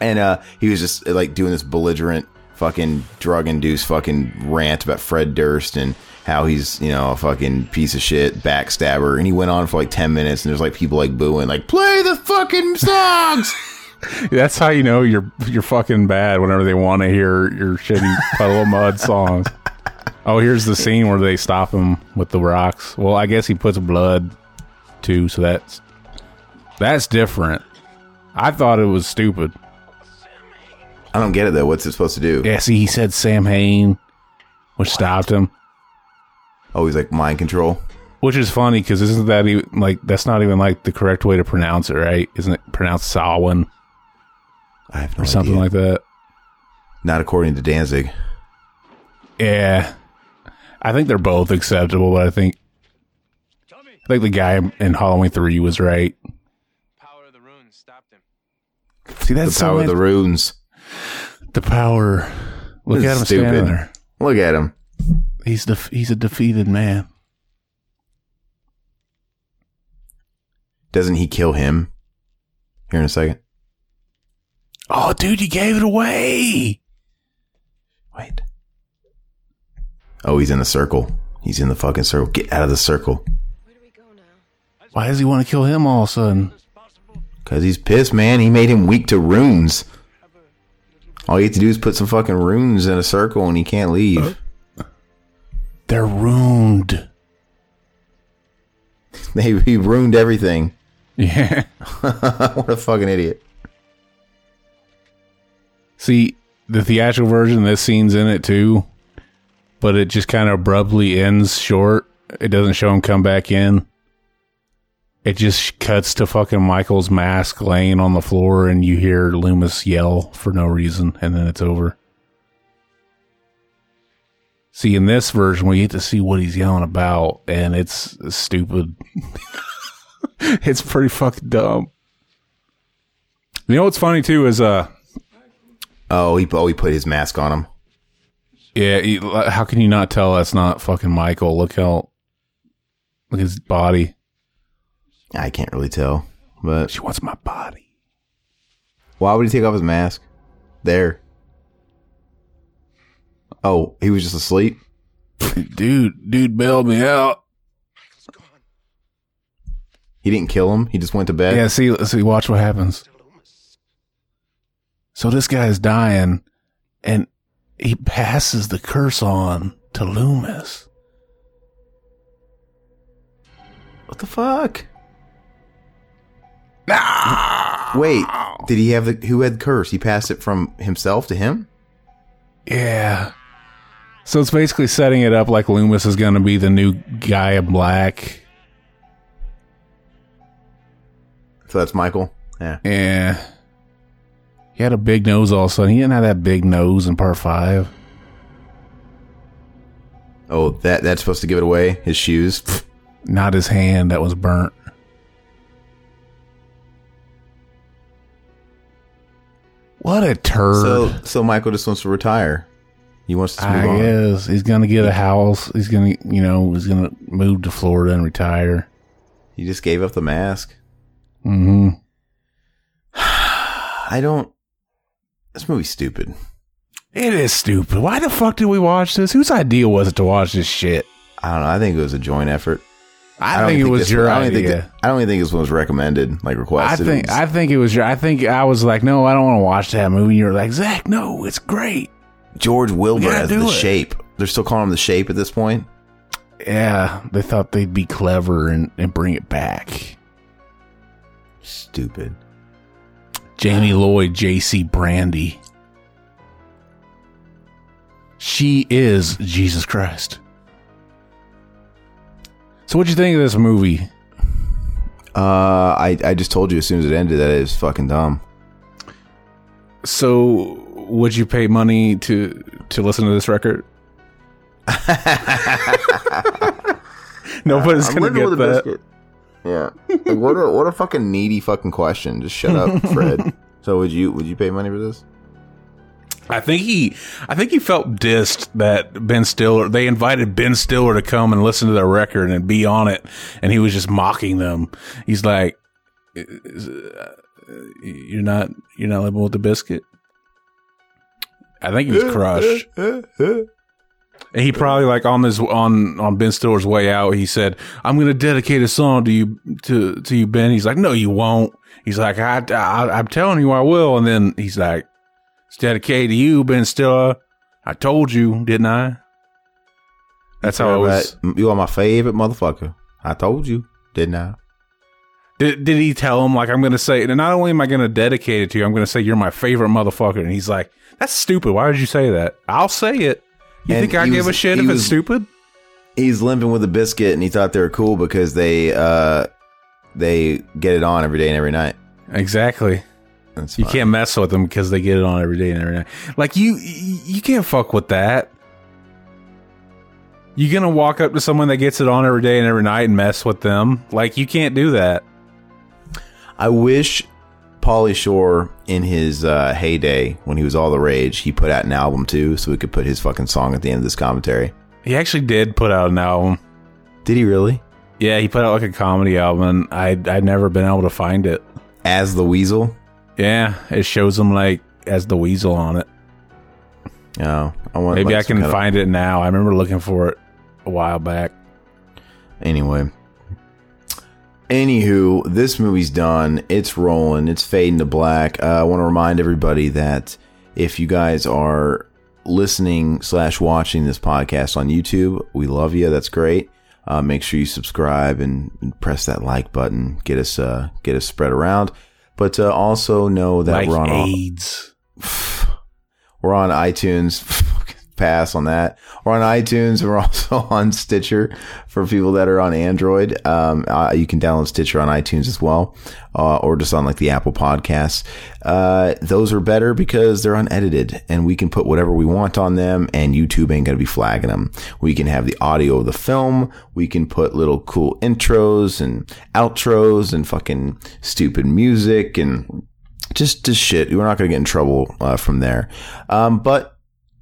and uh, he was just like doing this belligerent, fucking drug induced fucking rant about Fred Durst and how he's, you know, a fucking piece of shit, backstabber. And he went on for like 10 minutes and there's like people like booing, like, play the fucking songs. [LAUGHS] That's how you know you're you're fucking bad whenever they want to hear your shitty Puddle of Mudd songs. Oh, here's the scene where they stop him with the rocks. Well, I guess he puts blood too, so that's that's different. I thought it was stupid. I don't get it though. What's it supposed to do? Yeah, see, he said Samhain, which stopped him. Oh, he's like mind control. Which is funny because isn't that even like that's not even like the correct way to pronounce it, right? Isn't it pronounced Samhain I have no or something like that? Not according to Danzig. Yeah, I think they're both acceptable, but I think I think the guy in Halloween three was right. Power of the runes stopped him. See, that's the power so of the runes. the power. Look This at is him standing there. Look at him. He's def- he's a defeated man. Doesn't he kill him? Here in a second. Oh, dude, you gave it away. Wait. Oh, he's in the circle. He's in the fucking circle. Get out of the circle. Why does he want to kill him all of a sudden? Cause he's pissed, man. He made him weak to runes. All you have to do is put some fucking runes in a circle, and he can't leave. They're ruined. [LAUGHS] They he ruined everything. [LAUGHS] Yeah. [LAUGHS] what a fucking idiot. See, the theatrical version, this scene's in it too, but it just kind of abruptly ends short. It doesn't show him come back in. It just cuts to fucking Michael's mask laying on the floor, and you hear Loomis yell for no reason, and then it's over. See, in this version, we get to see what he's yelling about, and it's stupid. [LAUGHS] it's pretty fucking dumb. You know what's funny too is uh Oh, he oh he put his mask on him. Yeah, he- how can you not tell that's not fucking Michael? Look how look at his body. I can't really tell, but she wants my body. Why would he take off his mask? There. Oh, he was just asleep. dude, dude bailed me out. He didn't kill him. He just went to bed. Yeah, see, see, watch what happens. So this guy's dying, and he passes the curse on to Loomis. What the fuck? Wait, did he have the who had the curse? He passed it from himself to him? Yeah. So it's basically setting it up like Loomis is going to be the new guy in black. So that's Michael. Yeah. Yeah. He had a big nose all of a sudden. He didn't have that big nose in part five. Oh, that that's supposed to give it away. His shoes. Not his hand that was burnt. What a turd. So so Michael just wants to retire. He wants to move I on. guess he's gonna get a house. He's gonna, you know, he's gonna move to Florida and retire. He just gave up the mask. hmm [SIGHS] I don't. This movie's stupid. It is stupid. Why the fuck did we watch this? Whose idea was it to watch this shit? I don't know. I think it was a joint effort. I, don't think it was your I don't think idea. I don't even think this one was recommended, like requested. I think I think it was your. I think I was like, no, I don't want to watch that movie. And you're like, Zach, no, it's great. George Wilbur as the it. shape. They're still calling him the shape at this point. Yeah, they thought they'd be clever and, and bring it back. Stupid. Jamie Lloyd, J.C. Brandy. She is Jesus Christ. So, what'd you think of this movie? Uh, I I just told you as soon as it ended that it was fucking dumb. So, would you pay money to to listen to this record? [LAUGHS] Nobody's gonna get that. biscuit. Yeah. Like, what a what a fucking needy fucking question. Just shut up, [LAUGHS] Fred. so would you would you pay money for this? I think he, I think he felt dissed that Ben Stiller. They invited Ben Stiller to come and listen to their record and be on it, and he was just mocking them. He's like, "Is- uh, "You're not, you're not living with the biscuit." I think he was crushed. And he probably like on this on on Ben Stiller's way out, he said, "I'm going to dedicate a song to you to to you, Ben." He's like, "No, you won't." He's like, I, I I'm telling you, I will." And then he's like, "It's dedicated to you, Ben Stiller." I told you, didn't I? That's how it was. You are my favorite motherfucker. I told you, didn't I? Did, did he tell him like I'm going to say? And not only am I going to dedicate it to you, I'm going to say you're my favorite motherfucker. And he's like, "That's stupid. Why did you say that?" I'll say it. You And think I he give was- a shit if was- it's stupid? He's limping with a biscuit, and he thought they were cool because they uh they get it on every day and every night. Exactly. That's You fine. can't mess with them because they get it on every day and every night. Like you, you you can't fuck with that. You gonna walk up to someone that gets it on every day and every night and mess with them? Like you can't do that. I wish Pauly Shore in his uh, heyday when he was all the rage, he put out an album too, so we could put his fucking song at the end of this commentary. He actually did put out an album. Did he really? Yeah, he put out like a comedy album. And I I'd never been able to find it. As the Weasel? Yeah, it shows him like as the weasel on it. Oh, I want Maybe like, I can kind of- find it now. I remember looking for it a while back. Anyway. Anywho, this movie's done. It's rolling. It's fading to black. Uh, I want to remind everybody that if you guys are listening slash watching this podcast on YouTube, we love you. That's great. Uh, make sure you subscribe and, and press that like button. Get us uh, get us spread around. But uh, also know that Like we're on all- [SIGHS] we're on iTunes. [LAUGHS] Pass on that. We're on iTunes. We're [LAUGHS] also on Stitcher for people that are on Android. Um, uh, you can download Stitcher on iTunes as well, uh, or just on like the Apple Podcasts. Uh, those are better because they're unedited, and we can put whatever we want on them, and YouTube ain't gonna be flagging them. We can have the audio of the film. We can put little cool intros and outros and fucking stupid music and just just shit. We're not going to get in trouble uh, from there. Um, but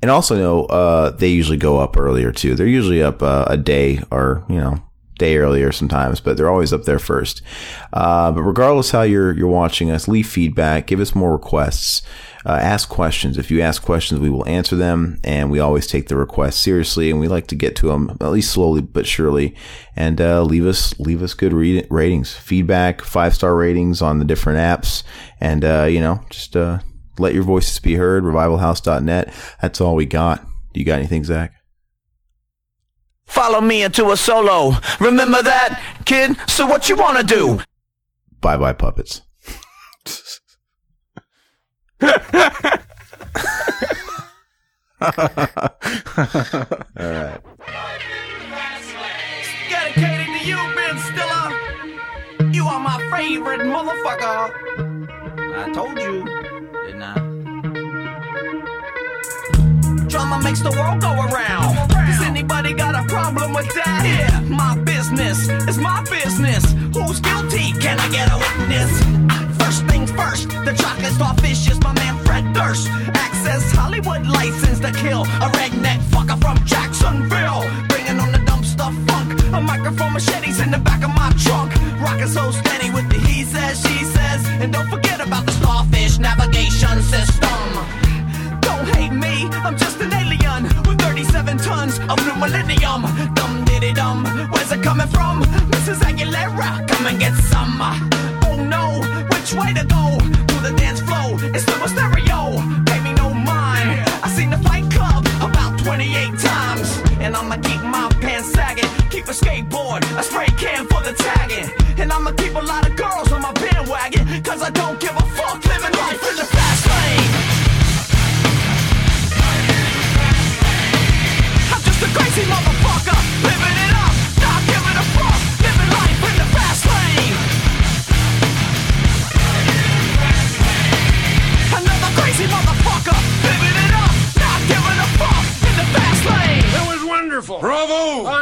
and also know uh, they usually go up earlier too. They're usually up uh, a day or you know day earlier sometimes, but they're always up there first. Uh, but regardless how you're you're watching us, leave feedback, give us more requests, uh, ask questions. If you ask questions, we will answer them, and we always take the requests seriously, and we like to get to them at least slowly but surely. And uh, leave us leave us good read- ratings, feedback, five star ratings on the different apps, and uh, you know just uh, let your voices be heard. Revivalhouse.net. That's all we got. Do you got anything, Zach? Follow me into a solo. Remember that, kid? So what you wanna do? Bye bye puppets. All right. Dedicated to you, Ben Stiller. You are my favorite motherfucker. I told you, didn't Drama makes the world go around. Does anybody got a problem with that? Yeah, my business is my business. Who's guilty? Can I get a witness? First things first, the chocolate starfish is my man Fred Durst. Access Hollywood license to kill a redneck fucker from Jacksonville. A microphone machetes in the back of my trunk. Rocking so steady with the he says, she says. And don't forget about the starfish navigation system. Don't hate me, I'm just an alien with 37 tons of new millennium. Dum diddy dum, where's it coming from? Mrs. Aguilera, come and get some. Oh no, which way to go? To the dance floor, it's super stereo. Pay me no mind. I seen the fight club about 28 times. And I'ma keep my keep a skateboard, a spray can for the tagging. And I'ma keep a lot of girls on my bandwagon, cause I don't give a fuck living life in the fast lane. I'm just a crazy motherfucker, living it up, not giving a fuck, living life in the fast lane. Another crazy motherfucker, living it up, not giving a fuck in the fast lane. That was wonderful. Bravo! I